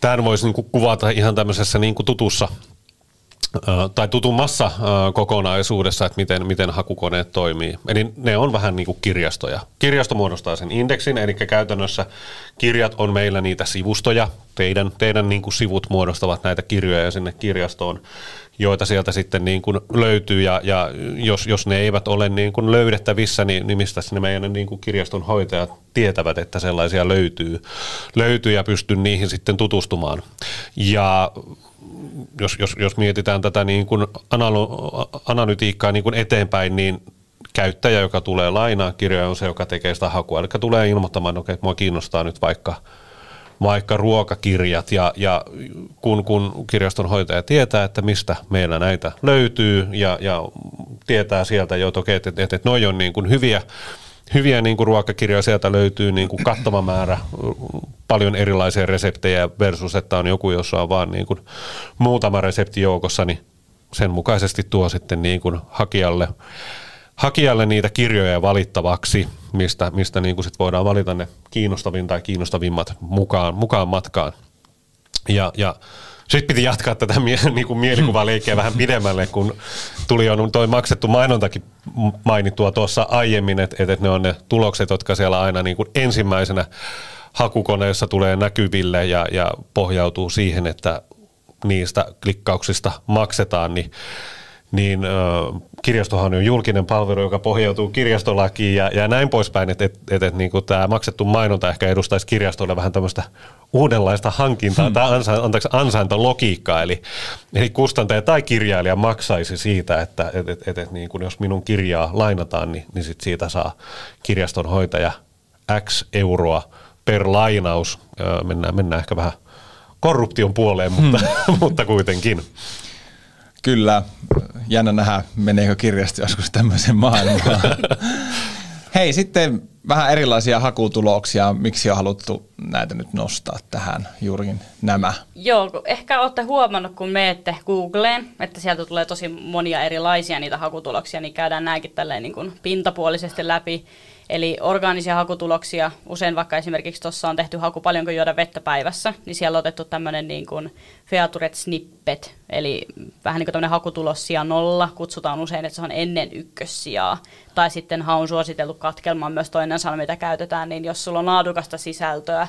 [SPEAKER 6] tämän voisi niin kuvata ihan tämmöisessä niin kuin tutussa tai tutummassa kokonaisuudessa, että miten, miten hakukoneet toimii. Eli ne on vähän niin kuin kirjastoja. Kirjasto muodostaa sen indeksin, eli käytännössä kirjat on meillä niitä sivustoja. Teidän, teidän niin kuin sivut muodostavat näitä kirjoja sinne kirjastoon, joita sieltä sitten niin kuin löytyy. Ja, ja jos, jos ne eivät ole niin kuin löydettävissä, niin, niin mistä ne meidän niin kuin kirjaston hoitajat tietävät, että sellaisia löytyy, löytyy ja pystyy niihin sitten tutustumaan. Ja jos, jos, jos mietitään tätä niin kuin analo, analytiikkaa niin kuin eteenpäin, niin käyttäjä, joka tulee lainaa kirjoja, on se, joka tekee sitä hakua. Eli tulee ilmoittamaan, okay, että mua kiinnostaa nyt vaikka, vaikka ruokakirjat, ja, ja kun, kun kirjastonhoitaja tietää, että mistä meillä näitä löytyy, ja, ja tietää sieltä jo, että, että, että, että noi on niin kuin hyviä hyviä niin kuin ruokakirjoja, sieltä löytyy niin kuin kattava määrä paljon erilaisia reseptejä versus, että on joku, jossa on vaan niin kuin muutama resepti joukossa, niin sen mukaisesti tuo sitten niin kuin hakijalle, hakijalle niitä kirjoja valittavaksi, mistä, mistä niin kuin sit voidaan valita ne kiinnostavin tai kiinnostavimmat mukaan, mukaan matkaan. Ja, ja Sitten piti jatkaa tätä mie- *laughs* niin kuin mielikuvaleikkiä vähän pidemmälle, kun tuli jo toi maksettu mainontakin mainittua tuossa aiemmin, että, että ne on ne tulokset, jotka siellä aina niin kuin ensimmäisenä hakukoneessa tulee näkyville ja, ja pohjautuu siihen, että niistä klikkauksista maksetaan, niin niin äh, kirjastohan on julkinen palvelu, joka pohjautuu kirjastolakiin ja, ja näin poispäin, että et, et, et, niin tämä maksettu mainonta ehkä edustaisi kirjastolle vähän tämmöistä uudenlaista hankintaa hmm. tai ansa, anteeksi, ansaintalogiikkaa, eli, eli kustantaja tai kirjailija maksaisi siitä, että et, et, et, et, niin kuin jos minun kirjaa lainataan, niin, niin sit siitä saa kirjaston hoitaja X euroa per lainaus. Mennään, mennään ehkä vähän korruption puoleen, mutta, hmm. *laughs* mutta kuitenkin.
[SPEAKER 4] Kyllä, jännä nähdä, meneekö kirjasto joskus tämmöiseen maailmaan. *laughs* Hei, sitten vähän erilaisia hakutuloksia. Miksi on haluttu näitä nyt nostaa tähän, juurikin nämä?
[SPEAKER 5] Joo, ehkä olette huomannut, kun menette Googleen, että sieltä tulee tosi monia erilaisia niitä hakutuloksia, niin käydään nämäkin tälleen niin kuin pintapuolisesti läpi. Eli orgaanisia hakutuloksia, usein vaikka esimerkiksi tuossa on tehty haku paljonko juoda vettä päivässä, niin siellä on otettu tämmöinen niin kuin featured snippet, eli vähän niin kuin tämmöinen hakutulos sija nolla, kutsutaan usein, että se on ennen ykkössijaa. Tai sitten haun suositeltu katkelma on myös toinen sana, mitä käytetään, niin jos sulla on laadukasta sisältöä,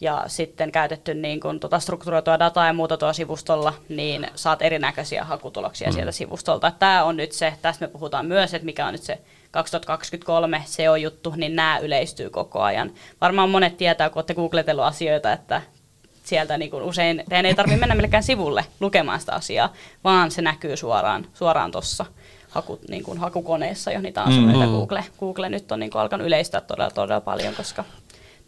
[SPEAKER 5] ja sitten käytetty niin kuin, tuota strukturoitua dataa ja muuta tuolla sivustolla, niin saat erinäköisiä hakutuloksia mm. sieltä sivustolta. Tämä on nyt se, tästä me puhutaan myös, että mikä on nyt se 2023 SEO-juttu, niin nämä yleistyy koko ajan. Varmaan monet tietää, kun olette googletellut asioita, että sieltä niin kuin usein teidän ei tarvitse mennä millekään sivulle lukemaan sitä asiaa, vaan se näkyy suoraan suoraan tuossa haku, niin kuin hakukoneessa jo niitä on mm-hmm. Google, Google nyt on niin kuin alkanut yleistää todella, todella paljon, koska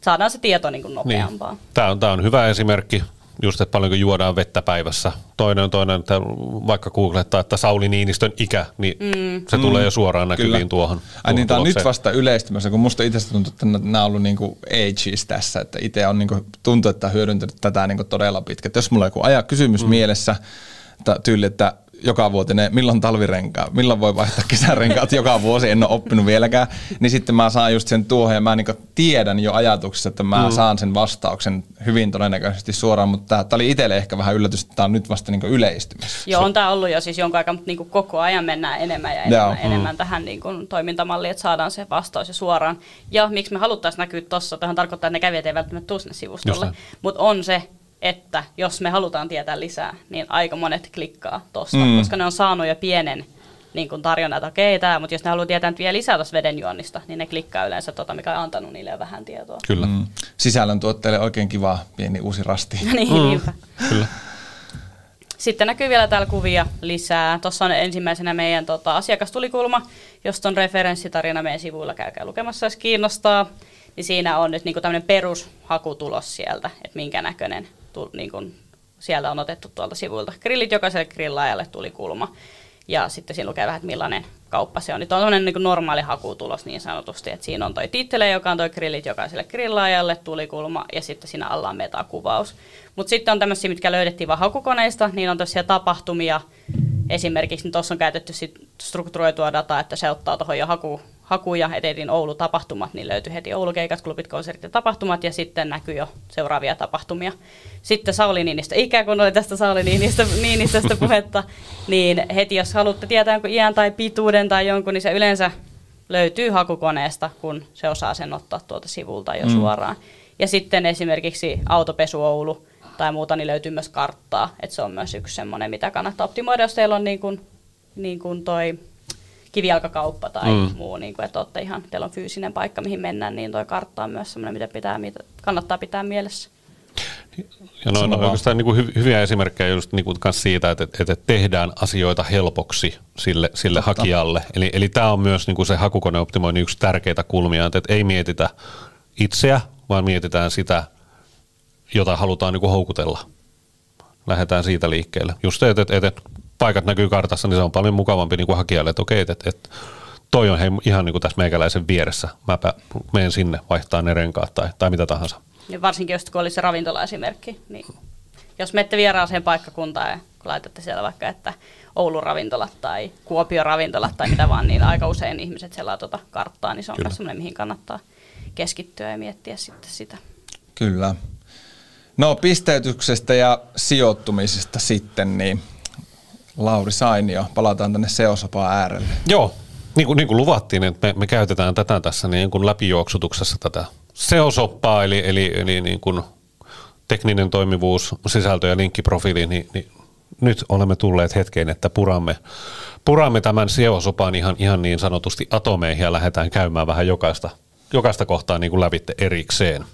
[SPEAKER 5] saadaan se tieto niin kuin nopeampaa. Niin.
[SPEAKER 6] Tämä, on, tämä on hyvä esimerkki just, että paljonko juodaan vettä päivässä. Toinen on toinen, että vaikka googlettaa, että Sauli Niinistön ikä, niin mm. se mm. tulee jo suoraan näkyviin Kyllä. tuohon.
[SPEAKER 4] Ai niin, tämä on nyt vasta yleistymässä, kun musta itse tuntuu, että nämä on ollut niinku ages tässä, että itse on niinku, tuntuu, että hyödyntänyt tätä niinku todella pitkä. Jos mulla on joku aja kysymys mm. mielessä, tyyli, että joka vuotinen, milloin talvirenkaa, milloin voi vaihtaa kesärenkaat *laughs* joka vuosi, en ole oppinut vieläkään, niin sitten mä saan just sen tuohon ja mä niin tiedän jo ajatuksessa, että mä mm. saan sen vastauksen hyvin todennäköisesti suoraan, mutta tämä oli itselle ehkä vähän yllätys, että tämä on nyt vasta niin yleistymässä.
[SPEAKER 5] Joo, on tämä ollut jo siis jonkun aikaa, mutta niin koko ajan mennään enemmän ja enemmän, Joo. enemmän mm. tähän niin kuin toimintamalliin, että saadaan se vastaus jo suoraan. Ja miksi me haluttaisiin näkyä tuossa, tähän tarkoittaa, että ne kävijät ei välttämättä tule sinne sivustolle, mutta on se, että jos me halutaan tietää lisää, niin aika monet klikkaa tuosta, mm. koska ne on saanut jo pienen niin kuin tarjonnan, että okei, tämä, mutta jos ne haluaa tietää vielä lisää tuosta vedenjuonnista, niin ne klikkaa yleensä tota, mikä on antanut niille vähän tietoa.
[SPEAKER 4] Kyllä. Mm. Sisällön tuotteille oikein kiva pieni uusi rasti. *laughs*
[SPEAKER 5] niin, mm. niinpä. Kyllä. Sitten näkyy vielä täällä kuvia lisää. Tuossa on ensimmäisenä meidän tota, asiakastulikulma, josta on referenssitarina meidän sivuilla. Käykää lukemassa, jos kiinnostaa. Niin siinä on nyt niinku tämmöinen perushakutulos sieltä, että minkä näköinen tu, niin kuin siellä on otettu tuolta sivuilta grillit, jokaiselle grillaajalle tuli kulma. Ja sitten siinä lukee vähän, että millainen kauppa se on. Niin on niin kuin normaali hakutulos niin sanotusti, että siinä on toi tittele, joka on toi grillit jokaiselle grillaajalle, tulikulma ja sitten siinä alla on metakuvaus. Mutta sitten on tämmöisiä, mitkä löydettiin vaan hakukoneista, niin on tosiaan tapahtumia. Esimerkiksi niin tuossa on käytetty sit strukturoitua dataa, että se ottaa tuohon jo haku, hakuja, etetin Oulu-tapahtumat, niin löytyi heti Oulu-keikat, klubit, konsertit ja tapahtumat, ja sitten näkyy jo seuraavia tapahtumia. Sitten Sauli Niinistö, ikä kun oli tästä Sauli Niinistö, *laughs* Niinistöstä puhetta, niin heti jos haluatte tietää jonkun iän tai pituuden tai jonkun, niin se yleensä löytyy hakukoneesta, kun se osaa sen ottaa tuolta sivulta jo mm. suoraan. Ja sitten esimerkiksi autopesu Oulu tai muuta, niin löytyy myös karttaa, että se on myös yksi semmoinen, mitä kannattaa optimoida, jos teillä on niin kuin, niin kuin toi kivijalkakauppa tai mm. muu, niin kuin, että olette ihan, teillä on fyysinen paikka, mihin mennään, niin tuo kartta on myös sellainen, mitä, pitää, mitä kannattaa pitää mielessä.
[SPEAKER 6] Ja no, no oikeastaan niin kuin hyviä esimerkkejä just niin kuin siitä, että, että tehdään asioita helpoksi sille, sille hakijalle. Eli, eli tämä on myös niin kuin se hakukoneoptimoinnin yksi tärkeitä kulmia, että ei mietitä itseä, vaan mietitään sitä, jota halutaan niin kuin houkutella. Lähdetään siitä liikkeelle. Just, että, että, että paikat näkyy kartassa, niin se on paljon mukavampi niin kuin hakijalle, että okei, että, että toi on hei, ihan niin kuin tässä meikäläisen vieressä. Mäpä menen sinne vaihtaa ne renkaat tai, tai mitä tahansa.
[SPEAKER 5] Ja varsinkin jos kun oli se ravintola-esimerkki, niin jos menette vieraaseen paikkakuntaan ja kun laitatte siellä vaikka, että Oulun ravintolat tai Kuopion ravintolat tai mitä vaan, niin aika usein ihmiset selaa tuota karttaa, niin se on myös sellainen, mihin kannattaa keskittyä ja miettiä sitten sitä.
[SPEAKER 4] Kyllä. No pisteytyksestä ja sijoittumisesta sitten, niin Lauri Sainio, palataan tänne seosopaan äärelle.
[SPEAKER 6] Joo, niin kuin, niin kuin luvattiin, että me, me käytetään tätä tässä niin kuin läpijuoksutuksessa tätä seosoppaa, eli, eli, eli niin kuin tekninen toimivuus, sisältö ja linkkiprofiili, niin, niin nyt olemme tulleet hetkeen, että puramme, puramme tämän seosopan ihan, ihan niin sanotusti atomeihin ja lähdetään käymään vähän jokaista, jokaista kohtaa niin kuin lävitte erikseen.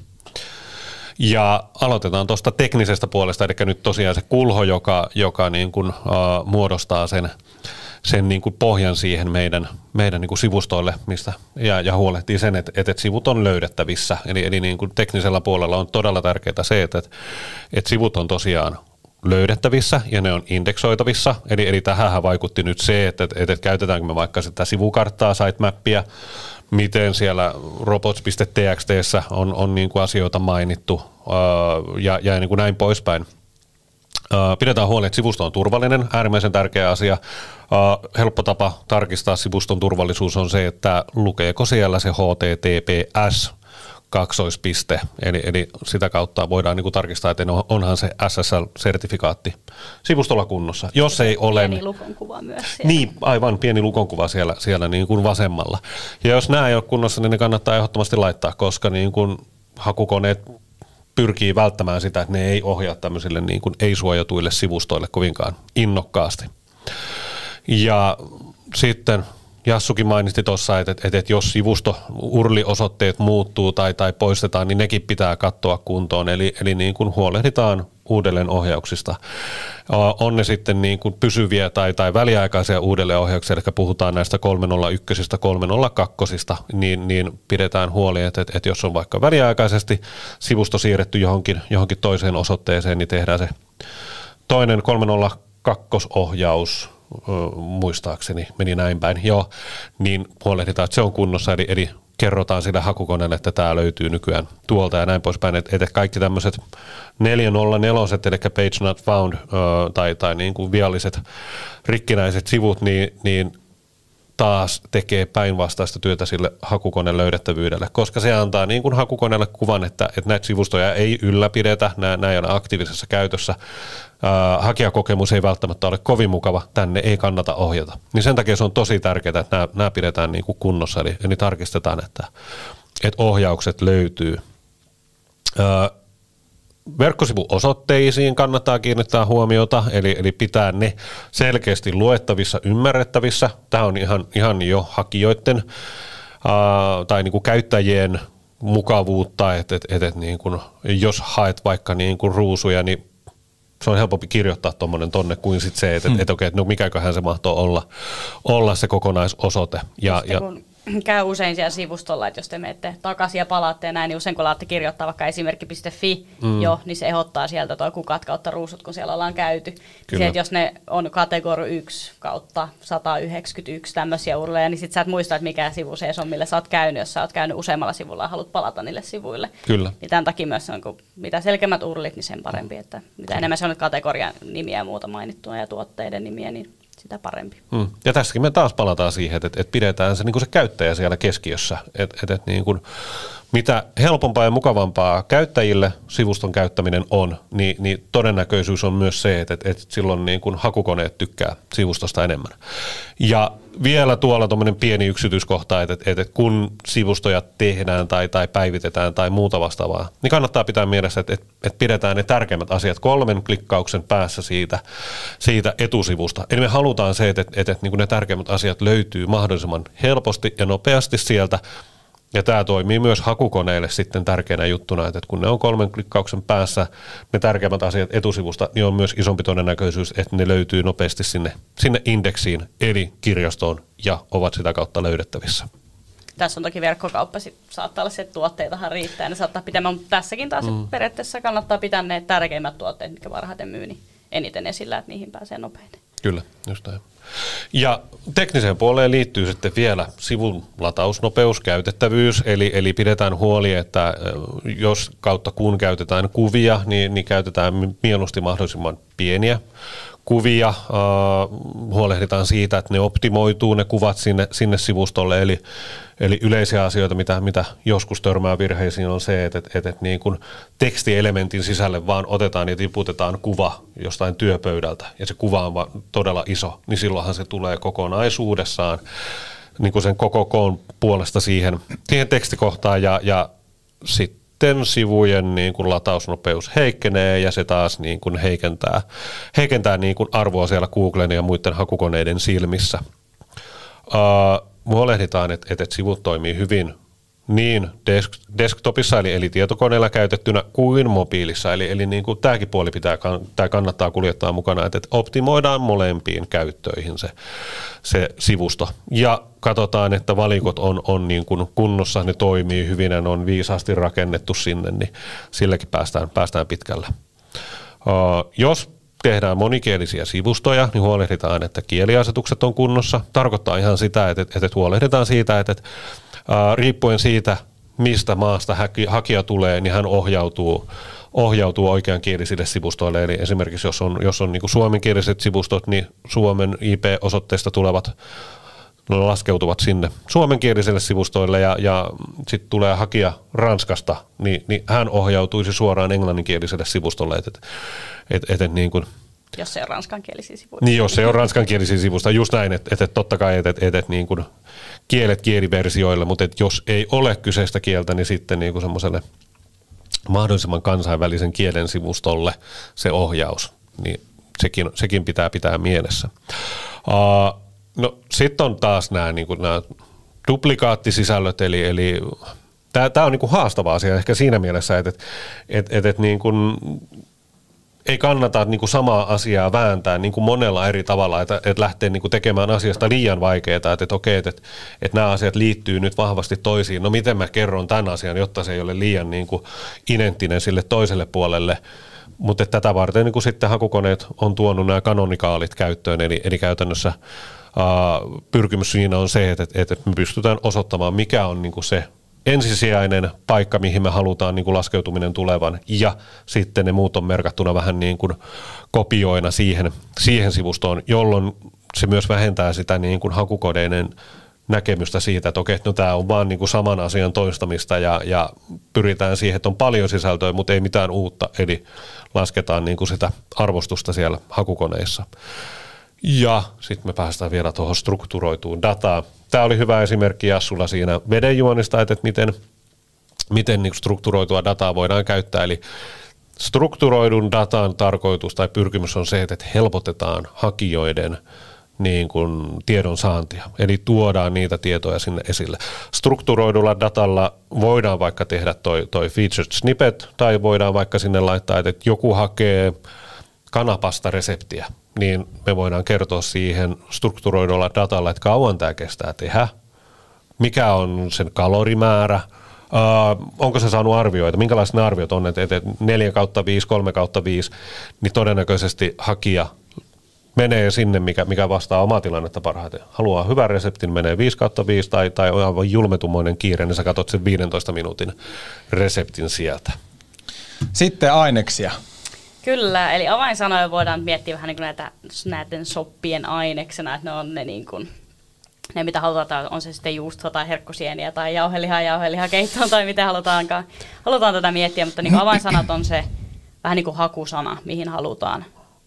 [SPEAKER 6] Ja aloitetaan tuosta teknisestä puolesta, eli nyt tosiaan se kulho, joka, joka niin kuin, uh, muodostaa sen, sen niin kuin pohjan siihen meidän, meidän niin kuin sivustoille, mistä ja, ja huolehtii sen, että, että sivut on löydettävissä. Eli, eli niin kuin teknisellä puolella on todella tärkeää se, että, että sivut on tosiaan löydettävissä ja ne on indeksoitavissa. Eli, eli tähän vaikutti nyt se, että, että, että käytetäänkö me vaikka sitä sivukarttaa, sitemappia, miten siellä robots.txt on, on niin kuin asioita mainittu ja, ja niin kuin näin poispäin. Pidetään huoli, että sivusto on turvallinen, äärimmäisen tärkeä asia. Helppo tapa tarkistaa sivuston turvallisuus on se, että lukeeko siellä se HTTPS kaksoispiste, eli, eli sitä kautta voidaan niin kuin tarkistaa, että onhan se SSL-sertifikaatti sivustolla kunnossa. Jos ei ole...
[SPEAKER 5] Pieni lukonkuva myös siellä.
[SPEAKER 6] Niin, aivan pieni lukonkuva siellä, siellä niin kuin vasemmalla. Ja jos nämä ei ole kunnossa, niin ne kannattaa ehdottomasti laittaa, koska niin kuin hakukoneet pyrkii välttämään sitä, että ne ei ohjaa tämmöisille niin kuin ei-suojatuille sivustoille kovinkaan innokkaasti. Ja sitten Jassukin mainitsi tuossa, että, että, että jos sivusto urliosoitteet muuttuu tai, tai poistetaan, niin nekin pitää katsoa kuntoon. Eli, eli niin kuin huolehditaan uudelleen ohjauksista. On ne sitten niin kuin pysyviä tai, tai väliaikaisia uudelleenohjauksia, eli puhutaan näistä 301, 302, niin, niin pidetään huoli, että, että jos on vaikka väliaikaisesti sivusto siirretty johonkin, johonkin toiseen osoitteeseen, niin tehdään se toinen 302 ohjaus muistaakseni meni näin päin, joo, niin huolehditaan, että se on kunnossa, eli, eli kerrotaan sille hakukoneelle, että tämä löytyy nykyään tuolta ja näin poispäin, että, että kaikki tämmöiset 404, eli page not found, tai, tai niin kuin vialliset rikkinäiset sivut, niin, niin taas tekee päinvastaista työtä sille hakukoneen löydettävyydelle, koska se antaa niin kuin hakukoneelle kuvan, että, että näitä sivustoja ei ylläpidetä, nämä, nämä ei ole aktiivisessa käytössä, hakijakokemus ei välttämättä ole kovin mukava, tänne ei kannata ohjata. Niin sen takia se on tosi tärkeää, että nämä, nämä pidetään niin kuin kunnossa, eli, eli tarkistetaan, että, että ohjaukset löytyy. Verkkosivuosoitteisiin kannattaa kiinnittää huomiota, eli, eli pitää ne selkeästi luettavissa, ymmärrettävissä. Tämä on ihan, ihan jo hakijoiden tai niin kuin käyttäjien mukavuutta, että et, et, et niin kuin, jos haet vaikka niin kuin ruusuja, niin se on helpompi kirjoittaa tuommoinen tonne kuin sit se, että hmm. et, et, okay, no mikäköhän se mahtoo olla, olla se kokonaisosoite. Ja, ja,
[SPEAKER 5] kun *clears throat* käy usein siellä sivustolla, että jos te menette takaisin ja palaatte ja näin, niin usein kun laatte kirjoittaa vaikka esimerkki.fi mm. jo, niin se ehdottaa sieltä tuo kukat kautta ruusut, kun siellä ollaan käyty. Se, että jos ne on kategori 1 kautta 191 tämmöisiä urleja, niin sit sä et muista, että mikä sivu se on, millä sä oot käynyt, jos sä oot käynyt useammalla sivulla ja haluat palata niille sivuille.
[SPEAKER 6] Kyllä.
[SPEAKER 5] Niin tämän takia myös on, kun mitä selkeämmät urlit, niin sen parempi, että mitä enemmän se on kategorian nimiä ja muuta mainittua ja tuotteiden nimiä, niin sitä parempi.
[SPEAKER 6] Hmm. Ja tässäkin me taas palataan siihen, että, että pidetään se, niin kuin se käyttäjä siellä keskiössä. Että, että, että niin kuin, mitä helpompaa ja mukavampaa käyttäjille sivuston käyttäminen on, niin, niin todennäköisyys on myös se, että, että silloin niin kuin hakukoneet tykkää sivustosta enemmän. Ja vielä tuolla tuommoinen pieni yksityiskohta, että, että, että kun sivustoja tehdään tai, tai päivitetään tai muuta vastaavaa, niin kannattaa pitää mielessä, että, että, että pidetään ne tärkeimmät asiat kolmen klikkauksen päässä siitä, siitä etusivusta. Eli me halutaan se, että, että, että, että niin ne tärkeimmät asiat löytyy mahdollisimman helposti ja nopeasti sieltä, ja tämä toimii myös hakukoneille sitten tärkeänä juttuna, että kun ne on kolmen klikkauksen päässä ne tärkeimmät asiat etusivusta, niin on myös isompi todennäköisyys, että ne löytyy nopeasti sinne, sinne indeksiin, eli kirjastoon, ja ovat sitä kautta löydettävissä.
[SPEAKER 5] Tässä on toki verkkokauppa, sit saattaa olla se, että tuotteitahan riittää, ja ne saattaa pitää, mutta tässäkin taas mm. periaatteessa kannattaa pitää ne tärkeimmät tuotteet, mitkä parhaiten myy, niin eniten esillä, että niihin pääsee nopeiten.
[SPEAKER 6] Kyllä, just näin. Ja tekniseen puoleen liittyy sitten vielä sivun latausnopeus, käytettävyys, eli, eli pidetään huoli, että jos kautta kun käytetään kuvia, niin, niin käytetään mieluusti mahdollisimman pieniä kuvia, uh, huolehditaan siitä, että ne optimoituu ne kuvat sinne, sinne sivustolle, eli, Eli yleisiä asioita, mitä, mitä joskus törmää virheisiin, on se, että, että, että niin kuin tekstielementin sisälle vaan otetaan ja tiputetaan kuva jostain työpöydältä, ja se kuva on vaan todella iso, niin silloinhan se tulee kokonaisuudessaan niin kuin sen koko koon puolesta siihen, siihen tekstikohtaan, ja, ja sitten sivujen niin kuin latausnopeus heikkenee ja se taas niin kuin heikentää, heikentää niin kuin arvoa siellä Googlen ja muiden hakukoneiden silmissä. Uh, huolehditaan, että, että sivut toimii hyvin niin desk, desktopissa eli, eli tietokoneella käytettynä kuin mobiilissa. Eli, eli niin kuin tämäkin puoli pitää, tämä kannattaa kuljettaa mukana, että, optimoidaan molempiin käyttöihin se, se sivusto. Ja katsotaan, että valikot on, on niin kuin kunnossa, ne toimii hyvin ja ne on viisaasti rakennettu sinne, niin silläkin päästään, päästään pitkälle. Uh, jos tehdään monikielisiä sivustoja, niin huolehditaan, että kieliasetukset on kunnossa. Tarkoittaa ihan sitä, että, että huolehditaan siitä, että, että riippuen siitä, mistä maasta hakija tulee, niin hän ohjautuu, ohjautuu oikeankielisille sivustoille. Eli esimerkiksi jos on, jos on niin suomenkieliset sivustot, niin Suomen IP-osoitteesta tulevat laskeutuvat sinne suomenkieliselle sivustoille ja, ja sitten tulee hakija Ranskasta, niin, niin hän ohjautuisi suoraan englanninkieliselle sivustolle. Et, et, et, et, niin kuin,
[SPEAKER 5] jos se on ranskankielisiä sivuja.
[SPEAKER 6] Niin, jos se on ranskankielisiä sivusta, just näin, että et, et totta kai, että et, et, et, niin kuin kielet kieliversioille, mutta et jos ei ole kyseistä kieltä, niin sitten niin kuin semmoiselle mahdollisimman kansainvälisen kielen sivustolle se ohjaus, niin sekin, sekin pitää pitää mielessä. Uh, no sitten on taas nämä, niin kuin nämä duplikaattisisällöt, eli, eli tämä on niin kuin haastava asia ehkä siinä mielessä, että et, et, et, et niin kuin ei kannata niin kuin samaa asiaa vääntää niin kuin monella eri tavalla, että, että lähtee niin kuin tekemään asiasta liian vaikeaa, että, että okei, että, että, että nämä asiat liittyy nyt vahvasti toisiin. No miten mä kerron tämän asian, jotta se ei ole liian niin kuin identtinen sille toiselle puolelle. Mutta tätä varten niin kuin sitten hakukoneet on tuonut nämä kanonikaalit käyttöön, eli, eli käytännössä Uh, pyrkimys siinä on se, että, että me pystytään osoittamaan, mikä on niin kuin se ensisijainen paikka, mihin me halutaan niin kuin laskeutuminen tulevan, ja sitten ne muut on merkattuna vähän niin kuin kopioina siihen, siihen sivustoon, jolloin se myös vähentää sitä niin kuin hakukodeinen näkemystä siitä, että okei, no tämä on vaan niin kuin saman asian toistamista ja, ja pyritään siihen, että on paljon sisältöä, mutta ei mitään uutta, eli lasketaan niin kuin sitä arvostusta siellä hakukoneissa. Ja sitten me päästään vielä tuohon strukturoituun dataan. Tämä oli hyvä esimerkki Jassulla siinä vedenjuonista, että miten, miten niin strukturoitua dataa voidaan käyttää. Eli strukturoidun datan tarkoitus tai pyrkimys on se, että helpotetaan hakijoiden niin kuin tiedon saantia. Eli tuodaan niitä tietoja sinne esille. Strukturoidulla datalla voidaan vaikka tehdä toi, toi featured snippet, tai voidaan vaikka sinne laittaa, että joku hakee kanapasta reseptiä niin me voidaan kertoa siihen strukturoidulla datalla, että kauan tämä kestää tehdä, mikä on sen kalorimäärä, Uh, onko se saanut arvioita, minkälaiset ne arviot on, että, että 4 kautta 5, 3 kautta 5, niin todennäköisesti hakija menee sinne, mikä, mikä vastaa omaa tilannetta parhaiten. Haluaa hyvän reseptin, menee 5 kautta 5 tai, tai on aivan julmetumoinen kiire, niin sä katsot sen 15 minuutin reseptin sieltä.
[SPEAKER 4] Sitten aineksia.
[SPEAKER 5] Kyllä, eli avainsanoja voidaan miettiä vähän niin kuin näitä, näiden soppien aineksena, että ne on ne niin kuin, ne mitä halutaan, on se sitten juustoa tai herkkusieniä tai jauhelihaa, jauhelihakeittoa tai mitä halutaankaan. Halutaan tätä miettiä, mutta niin avainsanat on se vähän niin kuin hakusana, mihin halutaan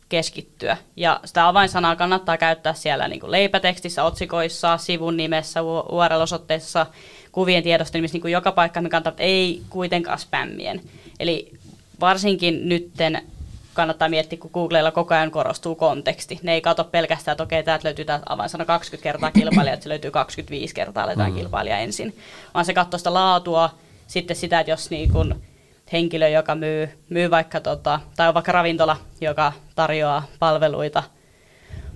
[SPEAKER 5] keskittyä. Ja sitä avainsanaa kannattaa käyttää siellä niin kuin leipätekstissä, otsikoissa, sivun nimessä, URL-osoitteessa, kuvien tiedostelmissa, niin kuin joka paikka, mikä kannattaa, ei kuitenkaan spämmien. Eli varsinkin nytten kannattaa miettiä, kun Googlella koko ajan korostuu konteksti. Ne ei katso pelkästään, että okei, täältä löytyy tämä avainsana 20 kertaa kilpailija, että se löytyy 25 kertaa, aletaan mm. kilpailija ensin. Vaan se katsoo sitä laatua, sitten sitä, että jos niin kun henkilö, joka myy, myy vaikka, tota, tai on vaikka ravintola, joka tarjoaa palveluita,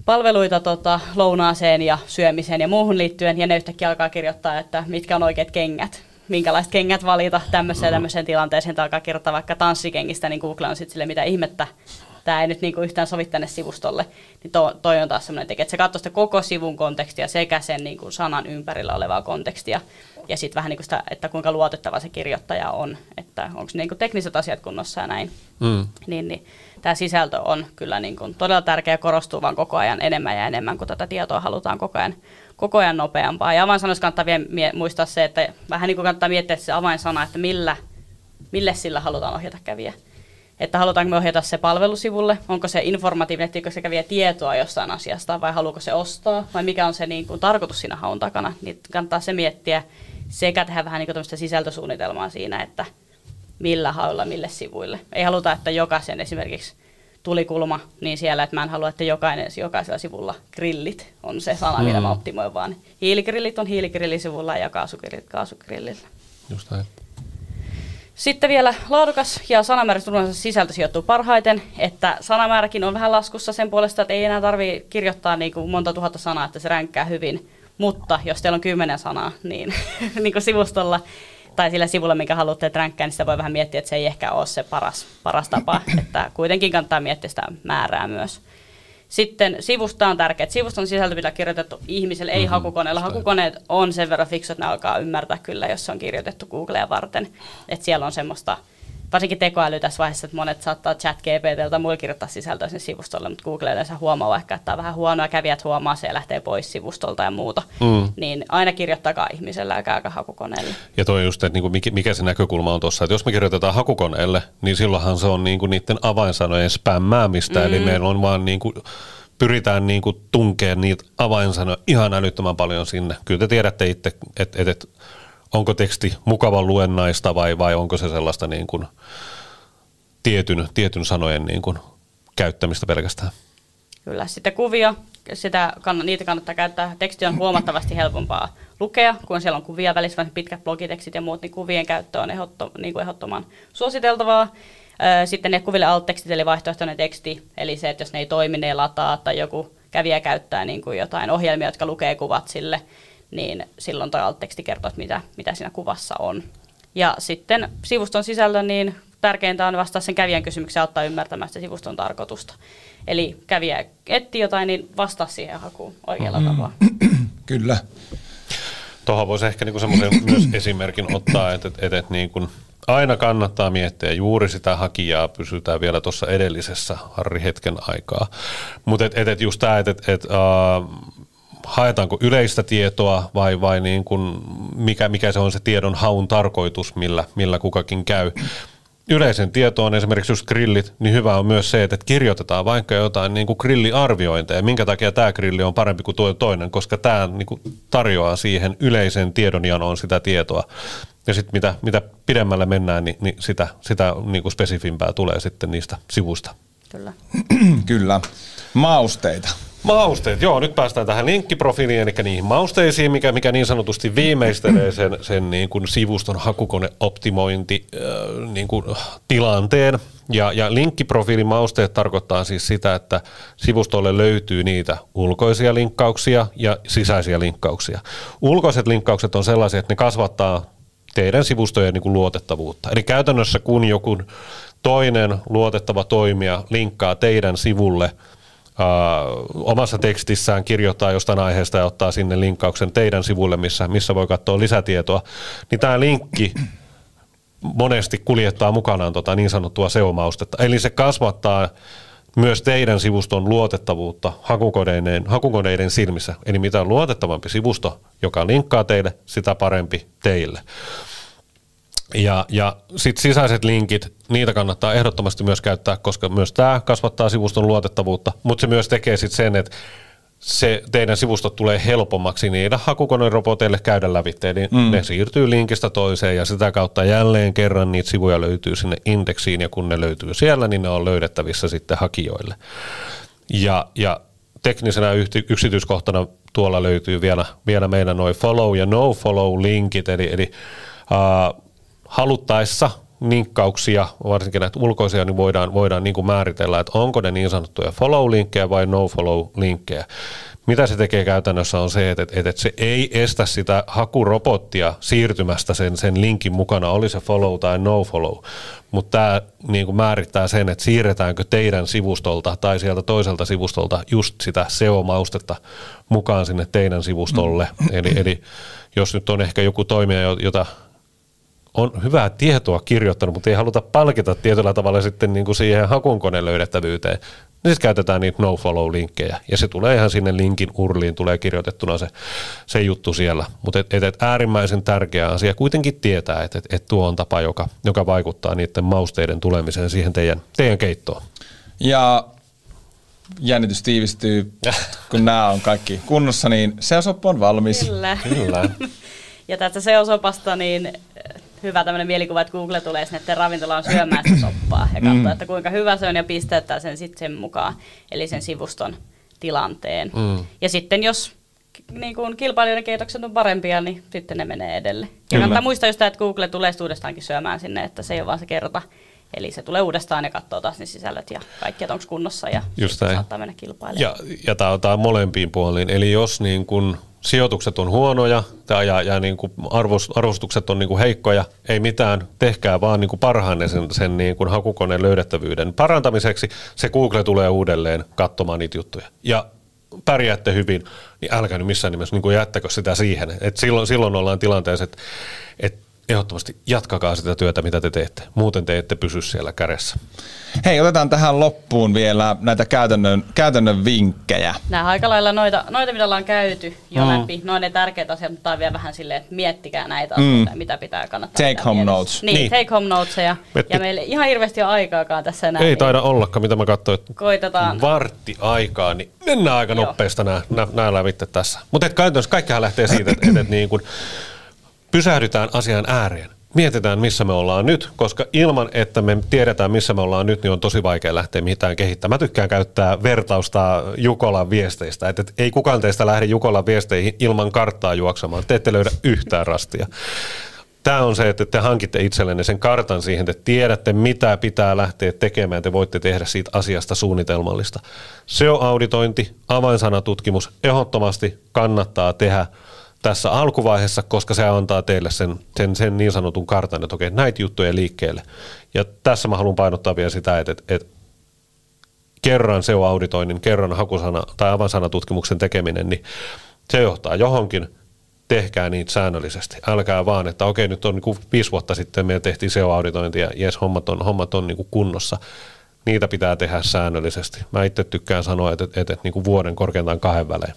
[SPEAKER 5] palveluita tota, lounaaseen ja syömiseen ja muuhun liittyen, ja ne yhtäkkiä alkaa kirjoittaa, että mitkä on oikeat kengät, minkälaiset kengät valita tämmöiseen tämmöiseen tilanteeseen, että alkaa kirjoittaa vaikka tanssikengistä, niin Google on sitten sille, mitä ihmettä, tämä ei nyt niinku yhtään sovi tänne sivustolle, niin to, toi on taas semmoinen tekijä, että se katsoo sitä koko sivun kontekstia sekä sen niinku sanan ympärillä olevaa kontekstia, ja sitten vähän niinku sitä, että kuinka luotettava se kirjoittaja on, että onko niinku tekniset asiat kunnossa ja näin. Mm. Niin, niin tämä sisältö on kyllä niinku todella tärkeä ja korostuu vaan koko ajan enemmän ja enemmän, kun tätä tietoa halutaan koko ajan koko ajan nopeampaa. Ja avainsanoissa kannattaa vielä mie- muistaa se, että vähän niin kuin kannattaa miettiä se avainsana, että millä, mille sillä halutaan ohjata kävijä. Että halutaanko me ohjata se palvelusivulle, onko se informatiivinen, että se kävijä tietoa jostain asiasta, vai haluuko se ostaa, vai mikä on se niin kuin, tarkoitus siinä haun takana, niin kannattaa se miettiä sekä tehdä vähän niin kuin sisältösuunnitelmaa siinä, että millä haulla, mille sivuille. Ei haluta, että jokaisen esimerkiksi tulikulma, niin siellä, että mä en halua, että jokainen, jokaisella sivulla grillit on se sana, mm. mitä mä optimoin, vaan hiiligrillit on hiiligrillisuvulla ja kaasugrillit kaasugrillillä.
[SPEAKER 6] Just näin.
[SPEAKER 5] Sitten vielä laadukas ja sanamäärästä sisältö sijoittuu parhaiten, että sanamääräkin on vähän laskussa sen puolesta, että ei enää tarvitse kirjoittaa niin kuin monta tuhatta sanaa, että se ränkkää hyvin. Mutta jos teillä on kymmenen sanaa, niin, *laughs* niin kuin sivustolla tai sillä sivulla, minkä haluatte ränkkää, niin sitä voi vähän miettiä, että se ei ehkä ole se paras, paras tapa. *clears throat* että kuitenkin kannattaa miettiä sitä määrää myös. Sitten sivusta on tärkeää, että sivuston sisältö pitää kirjoitettu ihmiselle, ei mm-hmm. hakukoneella. Hakukoneet on sen verran fiksu, että ne alkaa ymmärtää kyllä, jos se on kirjoitettu Googlea varten. Että siellä on semmoista varsinkin tekoäly tässä vaiheessa, että monet saattaa chat GPTltä muille kirjoittaa sisältöä sen sivustolle, mutta Google yleensä huomaa vaikka, että tämä on vähän huonoa, kävijät huomaa se ja lähtee pois sivustolta ja muuta. Mm. Niin aina kirjoittakaa ihmisellä ja hakukoneelle.
[SPEAKER 6] Ja toi just, että niinku mikä se näkökulma on tuossa, että jos me kirjoitetaan hakukoneelle, niin silloinhan se on niinku niiden avainsanojen spämmäämistä, mm. eli meillä on vaan niinku pyritään niin kuin tunkeen niitä avainsanoja ihan älyttömän paljon sinne. Kyllä te tiedätte itse, että et, et, onko teksti mukavan luennaista vai, vai onko se sellaista niin kuin tietyn, tietyn sanojen niin kuin käyttämistä pelkästään.
[SPEAKER 5] Kyllä, sitten kuvia, sitä, niitä kannattaa käyttää. Teksti on huomattavasti helpompaa lukea, kun siellä on kuvia välissä, pitkät blogitekstit ja muut, niin kuvien käyttö on ehdottom, niin kuin ehdottoman suositeltavaa. Sitten ne kuville alt-tekstit, eli vaihtoehtoinen teksti, eli se, että jos ne ei toimi, ne ei lataa, tai joku kävijä käyttää niin kuin jotain ohjelmia, jotka lukee kuvat sille, niin silloin tuo alt-teksti kertoo, että mitä, mitä siinä kuvassa on. Ja sitten sivuston sisällä, niin tärkeintä on vastata sen kävijän kysymykseen auttaa ymmärtämään sitä sivuston tarkoitusta. Eli kävijä etsii jotain, niin vastaa siihen hakuun oikealla mm. tavalla. *clears throat*
[SPEAKER 4] Kyllä.
[SPEAKER 6] Tuohon voisi ehkä niinku semmoisen *clears throat* myös esimerkin ottaa, että, että, että niin kuin – aina kannattaa miettiä juuri sitä hakijaa, pysytään vielä tuossa edellisessä Harri hetken aikaa. Mutta et, et, et just tämä, että et, et, uh, haetaanko yleistä tietoa vai, vai niin kun, mikä, mikä se on se tiedon haun tarkoitus, millä, millä kukakin käy. Yleisen tietoon esimerkiksi just grillit, niin hyvä on myös se, että kirjoitetaan vaikka jotain niin kuin grilliarviointeja. Minkä takia tämä grilli on parempi kuin tuo toinen, koska tämä niin kuin tarjoaa siihen yleisen tiedonjanoon sitä tietoa. Ja sitten mitä, mitä pidemmälle mennään, niin, niin sitä, sitä niin kuin spesifimpää tulee sitten niistä sivuista.
[SPEAKER 5] Kyllä. *clears throat*
[SPEAKER 4] Kyllä. Mausteita.
[SPEAKER 6] Mausteet, joo, nyt päästään tähän linkkiprofiiliin, eli niihin mausteisiin, mikä, mikä niin sanotusti viimeistelee sen, sen niin kuin sivuston hakukoneoptimointi niin kuin tilanteen. Ja, ja linkkiprofiilin mausteet tarkoittaa siis sitä, että sivustolle löytyy niitä ulkoisia linkkauksia ja sisäisiä linkkauksia. Ulkoiset linkkaukset on sellaisia, että ne kasvattaa teidän sivustojen niin kuin luotettavuutta. Eli käytännössä kun joku toinen luotettava toimija linkkaa teidän sivulle omassa tekstissään kirjoittaa jostain aiheesta ja ottaa sinne linkkauksen teidän sivulle, missä, missä voi katsoa lisätietoa, niin tämä linkki monesti kuljettaa mukanaan tota niin sanottua SEO-maustetta. Eli se kasvattaa myös teidän sivuston luotettavuutta hakukoneiden, hakukoneiden silmissä. Eli mitä luotettavampi sivusto, joka linkkaa teille, sitä parempi teille. Ja, ja sitten sisäiset linkit, niitä kannattaa ehdottomasti myös käyttää, koska myös tämä kasvattaa sivuston luotettavuutta, mutta se myös tekee sitten sen, että se teidän sivustot tulee helpommaksi niitä hakukoneroboteille käydä lävitse, eli mm. ne siirtyy linkistä toiseen ja sitä kautta jälleen kerran niitä sivuja löytyy sinne indeksiin ja kun ne löytyy siellä, niin ne on löydettävissä sitten hakijoille. Ja, ja teknisenä yksityiskohtana tuolla löytyy vielä, vielä meidän noin follow ja no follow linkit, eli, eli uh, haluttaessa linkkauksia, varsinkin näitä ulkoisia, niin voidaan, voidaan niin kuin määritellä, että onko ne niin sanottuja follow-linkkejä vai no-follow-linkkejä. Mitä se tekee käytännössä on se, että, että, että se ei estä sitä hakurobottia siirtymästä sen, sen linkin mukana, oli se follow tai no follow. Mutta tämä niin kuin määrittää sen, että siirretäänkö teidän sivustolta tai sieltä toiselta sivustolta just sitä SEO-maustetta mukaan sinne teidän sivustolle. Mm. Eli, eli jos nyt on ehkä joku toimija, jota on hyvää tietoa kirjoittanut, mutta ei haluta palkita tietyllä tavalla sitten niin kuin siihen hakunkoneen löydettävyyteen, niin sitten käytetään niitä no-follow-linkkejä. Ja se tulee ihan sinne linkin urliin, tulee kirjoitettuna se, se juttu siellä. Mutta et, et, et äärimmäisen tärkeä asia kuitenkin tietää, että et, et tuo on tapa, joka, joka vaikuttaa niiden mausteiden tulemiseen siihen teidän, teidän keittoon.
[SPEAKER 4] Ja jännitys tiivistyy, kun nämä on kaikki kunnossa, niin seosoppa on valmis.
[SPEAKER 5] Kyllä.
[SPEAKER 6] Kyllä. *laughs*
[SPEAKER 5] Ja tästä seosopasta, niin hyvä tämmöinen mielikuva, että Google tulee sinne ravintolaan syömään sitä soppaa ja katsoo, mm. että kuinka hyvä se on ja pisteyttää sen sitten sen mukaan, eli sen sivuston tilanteen. Mm. Ja sitten jos niin kuin kilpailijoiden keitokset on parempia, niin sitten ne menee edelle. Ja
[SPEAKER 4] Kyllä.
[SPEAKER 5] kannattaa muistaa just että Google tulee uudestaankin syömään sinne, että se ei ole vaan se kerta. Eli se tulee uudestaan ja katsoo taas ne sisällöt ja kaikki, että onko kunnossa ja
[SPEAKER 6] Just
[SPEAKER 5] saattaa mennä kilpailemaan.
[SPEAKER 6] Ja, ja tämä on, molempiin puoliin. Eli jos niin kun sijoitukset on huonoja tää, ja, ja niin kun arvos, arvostukset on niin kun heikkoja, ei mitään, tehkää vaan niin parhaanne sen, sen niin kun hakukoneen löydettävyyden parantamiseksi. Se Google tulee uudelleen katsomaan niitä juttuja. Ja pärjäätte hyvin, niin älkää nyt missään nimessä niin jättäkö sitä siihen. Et silloin, silloin ollaan tilanteessa, että et ehdottomasti jatkakaa sitä työtä, mitä te teette. Muuten te ette pysy siellä kädessä.
[SPEAKER 4] Hei, otetaan tähän loppuun vielä näitä käytännön, käytännön vinkkejä.
[SPEAKER 5] Nämä on aika lailla noita, noita mitä ollaan käyty jo mm. läpi. Ne on ne tärkeät asiat, mutta on vielä vähän silleen, että miettikää näitä asioita, mm. mitä pitää kannattaa.
[SPEAKER 4] Take home
[SPEAKER 5] mielessä.
[SPEAKER 4] notes.
[SPEAKER 5] Niin,
[SPEAKER 6] Niin.
[SPEAKER 5] take home notesia.
[SPEAKER 6] Metti-
[SPEAKER 5] Ja meillä ei ihan hirveästi ole aikaakaan tässä enää.
[SPEAKER 6] Ei taida ollakaan, mitä mä katsoin, että
[SPEAKER 5] Koitetaan.
[SPEAKER 6] vartti aikaa, niin mennään aika
[SPEAKER 5] Joo.
[SPEAKER 6] nopeasti nämä, nämä, nämä lävitte tässä. Mutta käytännössä kaikkihan lähtee siitä, että, että, että niin kuin pysähdytään asian ääreen. Mietitään, missä me ollaan nyt, koska ilman, että me tiedetään, missä me ollaan nyt, niin on tosi vaikea lähteä mitään kehittämään. Mä tykkään käyttää vertausta Jukolan viesteistä, että, ei kukaan teistä lähde Jukolan viesteihin ilman karttaa juoksemaan. Te ette löydä yhtään rastia. Tämä on se, että te hankitte itsellenne sen kartan siihen, että tiedätte, mitä pitää lähteä tekemään. Te voitte tehdä siitä asiasta suunnitelmallista. SEO-auditointi, avainsanatutkimus ehdottomasti kannattaa tehdä tässä alkuvaiheessa, koska se antaa teille sen, sen, sen niin sanotun kartan, että okei, näitä juttuja liikkeelle. Ja tässä mä haluan painottaa vielä sitä, että, että, että kerran SEO-auditoinnin, kerran hakusana tai avainsanatutkimuksen tekeminen, niin se johtaa johonkin, tehkää niitä säännöllisesti. Älkää vaan, että okei, nyt on niin viisi vuotta sitten me tehtiin SEO-auditointi ja jes, hommat on, hommat on niin kunnossa. Niitä pitää tehdä säännöllisesti. Mä itse tykkään sanoa, että, että, että niin kuin vuoden korkeintaan kahden välein.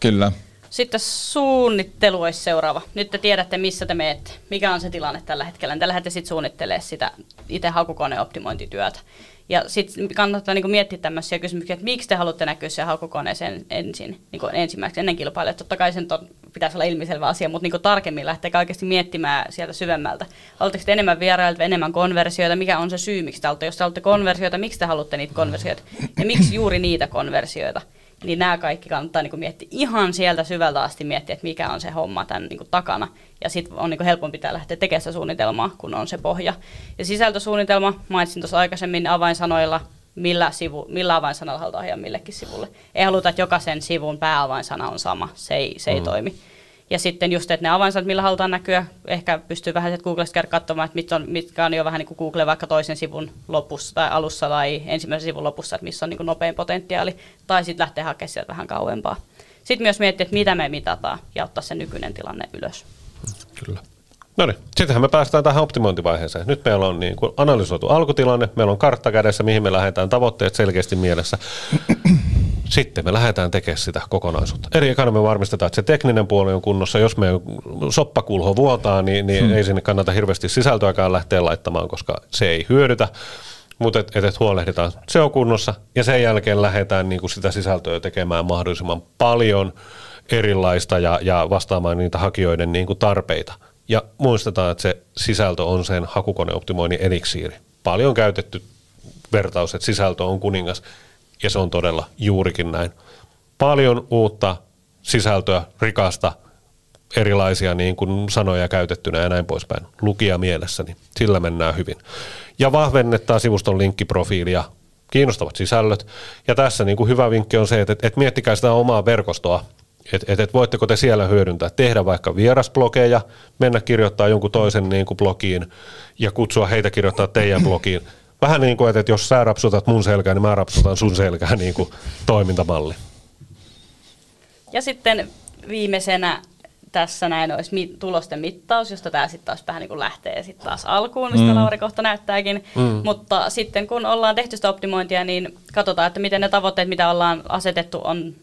[SPEAKER 4] Kyllä.
[SPEAKER 5] Sitten suunnittelu olisi seuraava. Nyt te tiedätte, missä te menette. Mikä on se tilanne tällä hetkellä. Te lähdette sitten suunnittelemaan sitä itse hakukoneoptimointityötä. Ja sitten kannattaa niinku miettiä tämmöisiä kysymyksiä, että miksi te haluatte näkyä siellä hakukoneeseen ensin, niinku ensimmäiseksi ennen kilpailijaa. Totta kai sen pitäisi olla ilmiselvä asia, mutta niinku tarkemmin lähteä oikeasti miettimään sieltä syvemmältä. Haluatteko te enemmän vierailta, enemmän konversioita? Mikä on se syy, miksi te haluatte? Jos te haluatte konversioita, miksi te haluatte niitä konversioita? Ja miksi juuri niitä konversioita? Niin nämä kaikki kannattaa niin miettiä ihan sieltä syvältä asti miettiä, että mikä on se homma tämän niin takana. Ja sitten on niin helpompi pitää lähteä tekemään sitä suunnitelmaa, kun on se pohja. Ja sisältösuunnitelma, mainitsin tuossa aikaisemmin avainsanoilla, millä, sivu, millä avainsanalla halutaan ohjaa millekin sivulle. Ei haluta, että jokaisen sivun pääavainsana on sama, se ei, se ei mm. toimi. Ja sitten just, että ne avainsanat, millä halutaan näkyä, ehkä pystyy vähän sieltä Googlesta katsomaan, että mitkä on, mitkä on jo vähän niin kuin Google vaikka toisen sivun lopussa tai alussa tai ensimmäisen sivun lopussa, että missä on niin kuin nopein potentiaali, tai sitten lähteä hakemaan sieltä vähän kauempaa. Sitten myös miettiä, että mitä me mitataan ja ottaa se nykyinen tilanne ylös.
[SPEAKER 6] Kyllä. No niin, sittenhän me päästään tähän optimointivaiheeseen. Nyt meillä on niin kuin analysoitu alkutilanne, meillä on kartta kädessä, mihin me lähdetään tavoitteet selkeästi mielessä. Sitten me lähdetään tekemään sitä kokonaisuutta. Eri ekana me varmistetaan, että se tekninen puoli on kunnossa. Jos meidän soppakulho vuotaa, niin, niin hmm. ei sinne kannata hirveästi sisältöäkään lähteä laittamaan, koska se ei hyödytä. Mutta et, et, et huolehditaan, se on kunnossa. Ja sen jälkeen lähdetään niin kuin sitä sisältöä tekemään mahdollisimman paljon erilaista ja, ja vastaamaan niitä hakijoiden niin kuin tarpeita. Ja muistetaan, että se sisältö on sen hakukoneoptimoinnin eliksiiri. Paljon käytetty vertaus, että sisältö on kuningas, ja se on todella juurikin näin. Paljon uutta sisältöä, rikasta, erilaisia niin kuin sanoja käytettynä ja näin poispäin. Lukija mielessä, niin sillä mennään hyvin. Ja vahvennetaan sivuston linkkiprofiilia, kiinnostavat sisällöt. Ja tässä niin kuin hyvä vinkki on se, että, että miettikää sitä omaa verkostoa, että et, et voitteko te siellä hyödyntää, tehdä vaikka vierasblogeja, mennä kirjoittaa jonkun toisen niin kuin blogiin ja kutsua heitä kirjoittaa teidän blogiin. Vähän niin kuin, että et jos sä rapsutat mun selkään, niin mä rapsutan sun selkään niin kuin toimintamalli.
[SPEAKER 5] Ja sitten viimeisenä tässä näin olisi mi- tulosten mittaus, josta tämä sitten taas vähän niin kuin lähtee sitten taas alkuun, mistä mm. Lauri kohta näyttääkin. Mm. Mutta sitten kun ollaan tehty sitä optimointia, niin katsotaan, että miten ne tavoitteet, mitä ollaan asetettu, on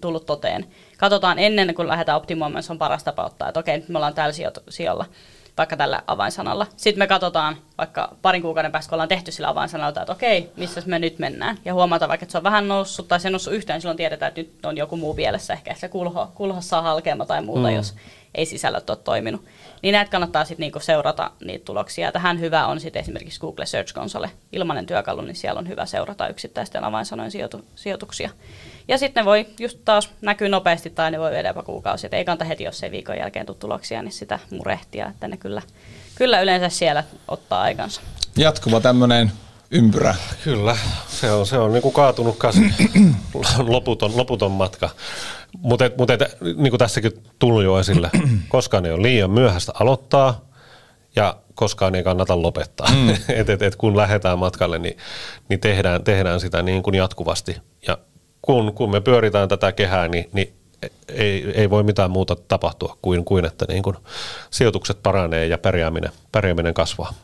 [SPEAKER 5] tullut toteen. Katsotaan ennen kuin lähdetään optimoimaan, se on paras tapa ottaa, että okei, nyt me ollaan tällä sijalla vaikka tällä avainsanalla. Sitten me katsotaan vaikka parin kuukauden päästä, kun ollaan tehty sillä avainsanalla, että okei, missä me nyt mennään. Ja huomataan vaikka, että se on vähän noussut tai se on noussut yhtään, silloin tiedetään, että nyt on joku muu pielessä. Ehkä se kulho, kulho saa halkeama tai muuta, mm. jos ei sisällöt ole toiminut. Niin näitä kannattaa sitten niinku seurata niitä tuloksia. Tähän hyvä on sitten esimerkiksi Google Search Console, ilmainen työkalu, niin siellä on hyvä seurata yksittäisten avainsanojen sijoitu- sijoituksia. Ja sitten ne voi just taas näkyä nopeasti tai ne voi viedä jopa kuukausi. Et ei kannata heti, jos ei viikon jälkeen tule tuloksia, niin sitä murehtia, että ne kyllä, kyllä yleensä siellä ottaa aikansa.
[SPEAKER 4] Jatkuva tämmöinen ympyrä.
[SPEAKER 6] Kyllä, se on, se on niin kuin kaatunut kasi, *clears throat* loputon, loputon matka. Mutta mut niin kuin tässäkin tullut jo esille, *clears throat* koskaan ei ole liian myöhäistä aloittaa ja koskaan ei kannata lopettaa. Mm. *laughs* et, et, et kun lähdetään matkalle, niin, niin tehdään, tehdään sitä niin kuin jatkuvasti. Ja kun, kun me pyöritään tätä kehää, niin, niin ei, ei voi mitään muuta tapahtua kuin, kuin että niin kuin sijoitukset paranee ja pärjääminen, pärjääminen kasvaa.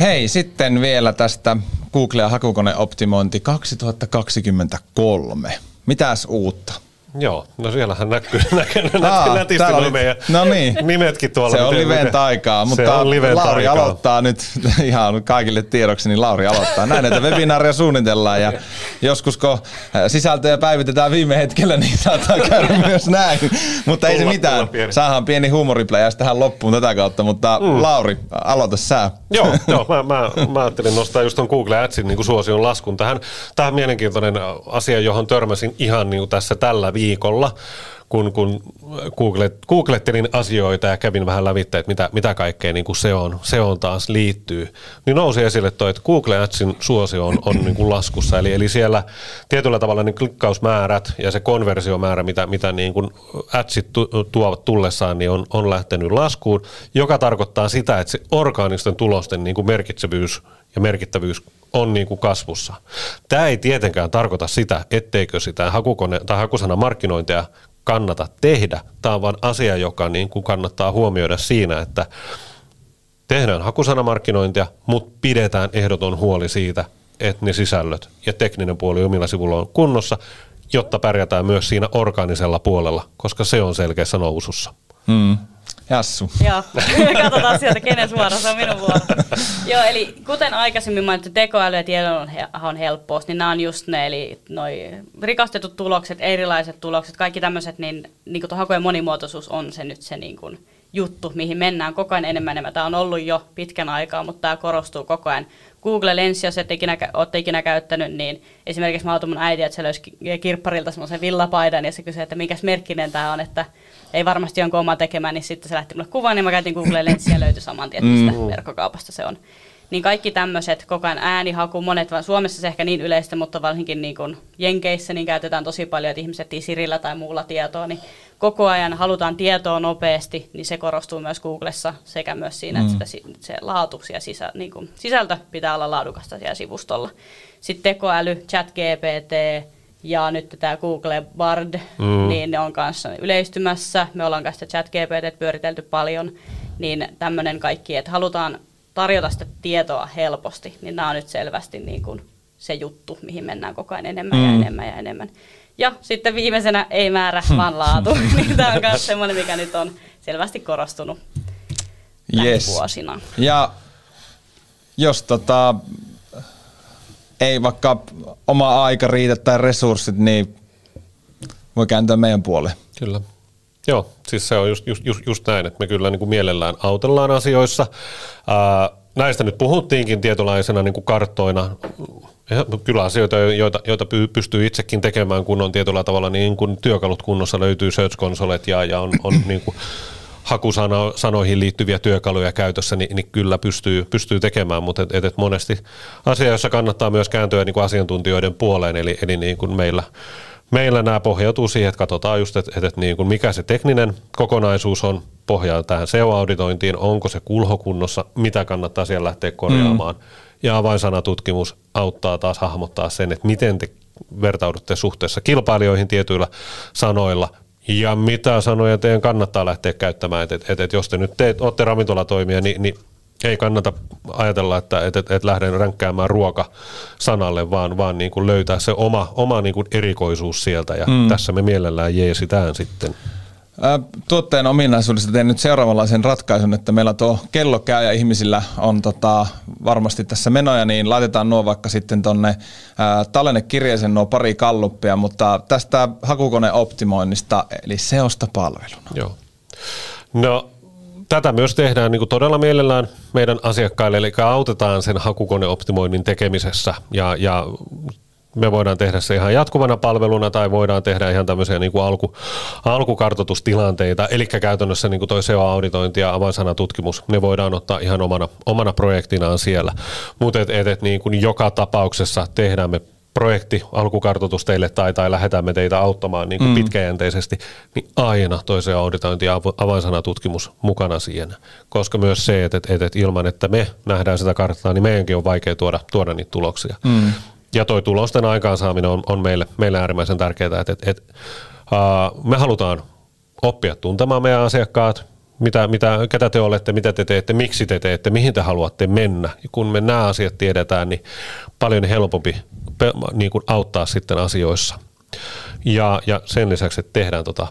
[SPEAKER 4] Hei, sitten vielä tästä Google- ja hakukoneoptimointi 2023. Mitäs uutta?
[SPEAKER 6] Joo, no siellähän näkyy, *laughs* näkyy Aa, nätisti oli, meidän
[SPEAKER 4] no niin.
[SPEAKER 6] nimetkin tuolla.
[SPEAKER 4] Se on liveen taikaa, mutta on liven Lauri taikaa. aloittaa nyt *laughs* ihan kaikille tiedoksi, niin Lauri aloittaa. Näin näitä webinaaria suunnitellaan ja joskus kun sisältöjä päivitetään viime hetkellä, niin saattaa käydä *laughs* myös näin. Mutta ei se mitään, saadaan pieni huumoripläjäys tähän loppuun tätä kautta, mutta mm. Lauri, aloita sä.
[SPEAKER 6] Joo, joo mä, mä, mä, ajattelin nostaa just tuon Google Adsin niin suosion laskun tähän. Tähän mielenkiintoinen asia, johon törmäsin ihan niin tässä tällä viikolla, viikolla kun, kun googlet, googlettelin asioita ja kävin vähän lävittä, että mitä, mitä kaikkea niin kuin se, on, se on taas liittyy, niin nousi esille toi, että Google Adsin suosio on, on niin kuin laskussa. Eli, eli siellä tietyllä tavalla niin klikkausmäärät ja se konversiomäärä, mitä, mitä niin kuin Adsit tuovat tullessaan, niin on, on lähtenyt laskuun, joka tarkoittaa sitä, että se orgaanisten tulosten niin kuin merkitsevyys ja merkittävyys on niin kuin kasvussa. Tämä ei tietenkään tarkoita sitä, etteikö sitä hakukone- tai hakusana markkinointia kannata tehdä. Tämä on vain asia, joka niin kuin kannattaa huomioida siinä, että tehdään hakusanamarkkinointia, mutta pidetään ehdoton huoli siitä, että ne sisällöt ja tekninen puoli omilla sivulla on kunnossa, jotta pärjätään myös siinä orgaanisella puolella, koska se on selkeässä nousussa.
[SPEAKER 4] Hmm. Jassu.
[SPEAKER 5] Joo, *laughs* katsotaan sieltä, kenen suora, se on minun vuoro. Joo, eli kuten aikaisemmin mainittu, tekoäly ja tiedonhan helppous, niin nämä on just ne, eli noi rikastetut tulokset, erilaiset tulokset, kaikki tämmöiset, niin, niin kuin hakujen monimuotoisuus on se nyt se niin kuin, juttu, mihin mennään koko ajan enemmän enemmän. Tämä on ollut jo pitkän aikaa, mutta tämä korostuu koko ajan. Google Lens, jos et ikinä, olette ikinä käyttänyt, niin esimerkiksi mä mun äiti, että se löysi kirpparilta semmoisen villapaidan ja se kysyi, että mikäs merkkinen tämä on, että ei varmasti jonkun oma tekemään, niin sitten se lähti mulle kuvaan, niin mä käytin Google Lenssiä ja löytyi saman tien, mistä mm. verkkokaupasta se on. Niin kaikki tämmöiset, koko ajan äänihaku, monet, vaan Suomessa se ehkä niin yleistä, mutta varsinkin niin kuin Jenkeissä niin käytetään tosi paljon, että ihmiset Sirillä tai muulla tietoa, niin koko ajan halutaan tietoa nopeasti, niin se korostuu myös Googlessa sekä myös siinä, mm. että se, se laatu ja sisä, niin kuin, sisältö pitää olla laadukasta siellä sivustolla. Sitten tekoäly, chat GPT, ja nyt tämä Google Bard, mm. niin ne on kanssa yleistymässä. Me ollaan kanssa chat GPT pyöritelty paljon, niin tämmöinen kaikki, että halutaan tarjota sitä tietoa helposti, niin nämä on nyt selvästi niin kuin se juttu, mihin mennään koko ajan enemmän mm. ja enemmän ja enemmän. Ja sitten viimeisenä ei määrä, vaan laatu. *laughs* niin tämä on myös semmoinen, mikä nyt on selvästi korostunut yes. vuosina.
[SPEAKER 4] Ja jos tota, ei vaikka oma aika riitä tai resurssit, niin voi kääntyä meidän puoleen.
[SPEAKER 6] Kyllä. Joo, siis se on just, just, just, just näin, että me kyllä niin kuin mielellään autellaan asioissa. Ää, näistä nyt puhuttiinkin tietynlaisena niin kuin karttoina. Ja kyllä asioita, joita, joita pystyy itsekin tekemään, kun on tietyllä tavalla niin kuin työkalut kunnossa, löytyy Search Consolet ja, ja on, on *clears throat* niin kuin hakusanoihin liittyviä työkaluja käytössä, niin, niin kyllä pystyy, pystyy tekemään, mutta et, et monesti asia, jossa kannattaa myös kääntyä niin kuin asiantuntijoiden puoleen, eli, eli niin kuin meillä, meillä nämä pohjautuu siihen, että katsotaan just, että, että, niin kuin mikä se tekninen kokonaisuus on, pohjaa tähän SEO-auditointiin, onko se kulhokunnossa, mitä kannattaa siellä lähteä korjaamaan. Mm. Ja avainsanatutkimus auttaa taas hahmottaa sen, että miten te vertaudutte suhteessa kilpailijoihin tietyillä sanoilla, Ja mitä sanoja teidän kannattaa lähteä käyttämään, että et, et, jos te nyt teet, olette ravintolatoimia, niin, niin ei kannata ajatella, että et, et, et lähden ränkkäämään ruoka sanalle, vaan, vaan niin kuin löytää se oma, oma niin kuin erikoisuus sieltä ja mm. tässä me mielellään jeesitään sitten.
[SPEAKER 4] Tuotteen ominaisuudesta teen nyt seuraavanlaisen ratkaisun, että meillä tuo kello käy ja ihmisillä on tota, varmasti tässä menoja, niin laitetaan nuo vaikka sitten tonne tallennekirjeeseen nuo pari kalluppia, mutta tästä hakukoneoptimoinnista, eli seosta palveluna.
[SPEAKER 6] Joo. No tätä myös tehdään niin kuin todella mielellään meidän asiakkaille, eli autetaan sen hakukoneoptimoinnin tekemisessä ja, ja me voidaan tehdä se ihan jatkuvana palveluna tai voidaan tehdä ihan tämmöisiä niin kuin alku, alkukartoitustilanteita, eli käytännössä niin kuin toi SEO-auditointi ja avainsanatutkimus, ne voidaan ottaa ihan omana, omana projektinaan siellä. Mutta et, et, et niin kuin joka tapauksessa tehdään me projekti, alkukartoitus teille tai, tai lähetämme teitä auttamaan niin kuin mm. pitkäjänteisesti, niin aina toisen auditointi ja avainsanatutkimus mukana siinä. Koska myös se, että, että, että ilman, että me nähdään sitä karttaa, niin meidänkin on vaikea tuoda, tuoda niitä tuloksia. Mm. Ja toi tulosten aikaansaaminen on, on meille, meille äärimmäisen tärkeää, että, että, että uh, me halutaan oppia tuntemaan meidän asiakkaat, mitä, mitä, ketä te olette, mitä te teette, miksi te teette, mihin te haluatte mennä. Ja kun me nämä asiat tiedetään, niin paljon helpompi niin kuin auttaa sitten asioissa. Ja, ja sen lisäksi, että tehdään tota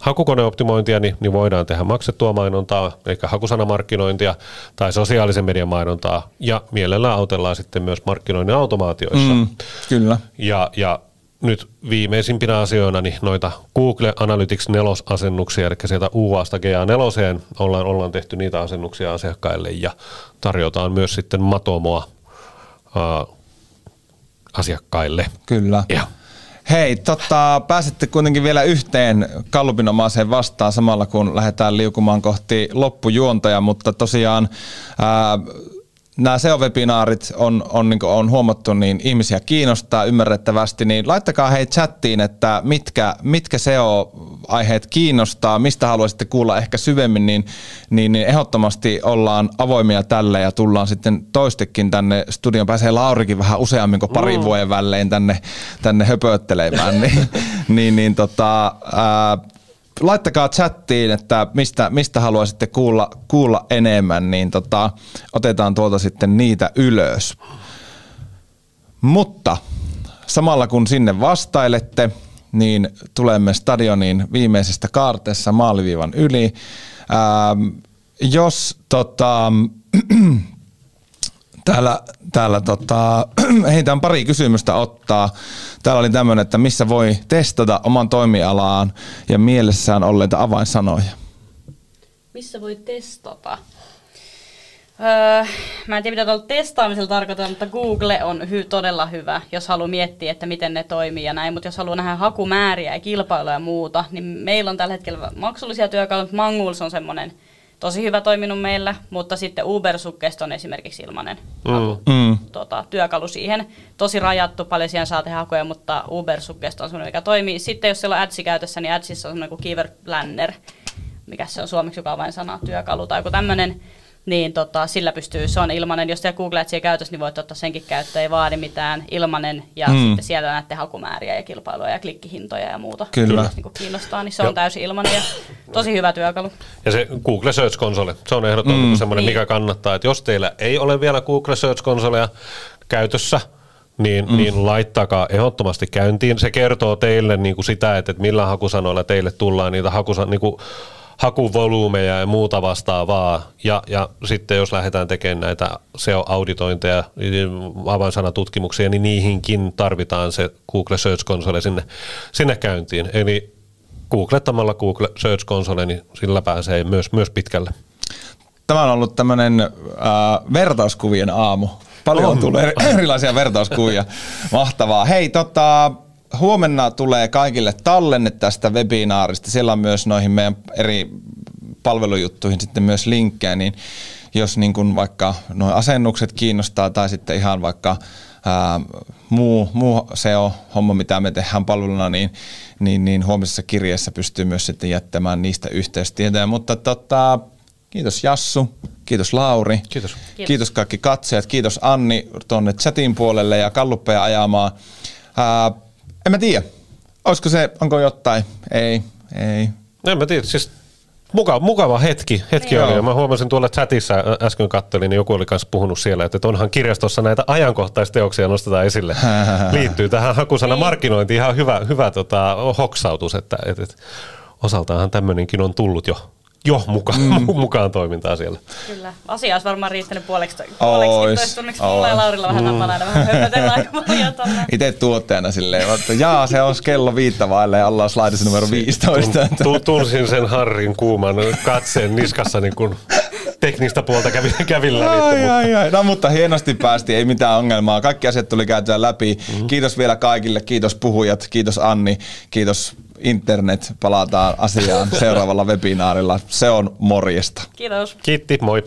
[SPEAKER 6] hakukoneoptimointia, niin, niin voidaan tehdä maksettua mainontaa, eli hakusanamarkkinointia tai sosiaalisen median mainontaa, ja mielellään autellaan sitten myös markkinoinnin automaatioissa. Mm,
[SPEAKER 4] kyllä.
[SPEAKER 6] Ja, ja nyt viimeisimpinä asioina niin noita Google Analytics 4-asennuksia, eli sieltä UAsta GA4 ollaan, ollaan tehty niitä asennuksia asiakkaille ja tarjotaan myös sitten Matomoa asiakkaille.
[SPEAKER 4] Kyllä.
[SPEAKER 6] Ja.
[SPEAKER 4] Hei, tota, pääsette kuitenkin vielä yhteen kallupinomaiseen vastaan samalla kun lähdetään liukumaan kohti loppujuontoja, mutta tosiaan ää, nämä SEO-webinaarit on, on, niin on huomattu, niin ihmisiä kiinnostaa ymmärrettävästi, niin laittakaa hei chattiin, että mitkä, mitkä SEO-aiheet kiinnostaa, mistä haluaisitte kuulla ehkä syvemmin, niin, niin, niin ehdottomasti ollaan avoimia tälle ja tullaan sitten toistekin tänne studion. Pääsee Laurikin vähän useammin kuin parin mm. vuoden välein tänne, tänne höpöttelemään, *laughs* niin, niin, niin tota, ää, laittakaa chattiin, että mistä, mistä haluaisitte kuulla, kuulla enemmän, niin tota, otetaan tuolta sitten niitä ylös. Mutta samalla kun sinne vastailette, niin tulemme stadionin viimeisestä kaarteessa maaliviivan yli. Ää, jos tota, *clears throat* Täällä, täällä tota, *clears throat* heitän pari kysymystä ottaa. Täällä oli tämmöinen, että missä voi testata oman toimialaan ja mielessään olleita avainsanoja.
[SPEAKER 5] Missä voi testata? Öö, mä en tiedä, mitä tuolla testaamisella tarkoittaa, mutta Google on hy- todella hyvä, jos haluaa miettiä, että miten ne toimii ja näin. Mutta jos haluaa nähdä hakumääriä ja kilpailuja ja muuta, niin meillä on tällä hetkellä maksullisia työkaluja, mutta Manguls on semmoinen, tosi hyvä toiminut meillä, mutta sitten uber on esimerkiksi ilmainen mm. Haku, mm. Tota, työkalu siihen. Tosi rajattu, paljon siihen saa tehdä hakuja, mutta uber on semmoinen, mikä toimii. Sitten jos siellä on adsi käytössä, niin adsissa on semmoinen kuin Keyword Planner, mikä se on suomeksi, joka on vain sana, työkalu tai joku tämmöinen niin tota, sillä pystyy, se on ilmainen, jos te Google Adsia käytössä, niin voitte ottaa senkin käyttöön, ei vaadi mitään, ilmainen, ja mm. sitten siellä näette hakumääriä ja kilpailuja ja klikkihintoja ja muuta.
[SPEAKER 4] Kyllä.
[SPEAKER 5] Jos niin kiinnostaa, niin se on täysin ilmainen ja tosi hyvä työkalu.
[SPEAKER 6] Ja se Google Search Console, se on ehdottomasti mm. semmoinen, niin. mikä kannattaa, että jos teillä ei ole vielä Google Search Consolea käytössä, niin, mm. niin laittakaa ehdottomasti käyntiin. Se kertoo teille niin kuin sitä, että, että millä hakusanoilla teille tullaan niitä hakusan, niin kuin hakuvolyymeja ja muuta vastaavaa. Ja, ja sitten jos lähdetään tekemään näitä SEO-auditointeja, avainsanatutkimuksia, niin niihinkin tarvitaan se Google Search Console sinne, sinne käyntiin. Eli googlettamalla Google Search Console, niin sillä pääsee myös, myös pitkälle.
[SPEAKER 4] Tämä on ollut tämmöinen äh, vertauskuvien aamu. Paljon on. tulee erilaisia vertauskuvia. *laughs* Mahtavaa. Hei, tota, huomenna tulee kaikille tallenne tästä webinaarista. Siellä on myös noihin meidän eri palvelujuttuihin sitten myös linkkejä, niin jos niin kuin vaikka nuo asennukset kiinnostaa tai sitten ihan vaikka ää, muu, muu SEO-homma, mitä me tehdään palveluna, niin, niin, niin huomisessa kirjeessä pystyy myös sitten jättämään niistä yhteystietoja. Mutta tota, kiitos Jassu, kiitos Lauri,
[SPEAKER 6] kiitos.
[SPEAKER 4] kiitos kaikki katsojat, kiitos Anni tuonne chatin puolelle ja kalluppeja ajamaan. Ää, en mä tiedä. Olisiko se, onko jotain? Ei, Ei.
[SPEAKER 6] En mä tiedä, siis mukava, mukava hetki, hetki
[SPEAKER 4] Niin.
[SPEAKER 6] oli. Mä huomasin tuolla chatissa äsken kattelin, niin joku oli kanssa puhunut siellä, että onhan kirjastossa näitä ajankohtaisteoksia nostetaan esille. *laughs* Liittyy tähän hakusana markkinointiin ihan hyvä, hyvä tota, hoksautus, että et, et, osaltaanhan tämmöinenkin on tullut jo, jo *laughs* mukaan, mm. mukaan toimintaan siellä.
[SPEAKER 5] Kyllä. Asia olisi varmaan riittänyt puoleksi,
[SPEAKER 4] Ois,
[SPEAKER 5] puoleksi toista tunniksi. Mulla ja. Laurilla vähän tapana aina vähän höpötellä aika *laughs* paljon tonne.
[SPEAKER 4] Itse tuottajana silleen, että jaa, se on kello viittä vaille ja ollaan slaidissa numero 15. Että
[SPEAKER 6] Tu- Tunsin sen Harrin kuuman katseen niskassa, niin kun teknistä puolta kävi, kävin läpi.
[SPEAKER 4] Ai,
[SPEAKER 6] mutta-
[SPEAKER 4] ai, ai. No mutta hienosti päästiin, ei mitään ongelmaa. Kaikki asiat tuli käytyä läpi. Mm-hmm. Kiitos vielä kaikille, kiitos puhujat, kiitos Anni, kiitos internet. Palataan asiaan seuraavalla webinaarilla. Se on morjesta.
[SPEAKER 5] Kiitos.
[SPEAKER 6] Kiitti, moi.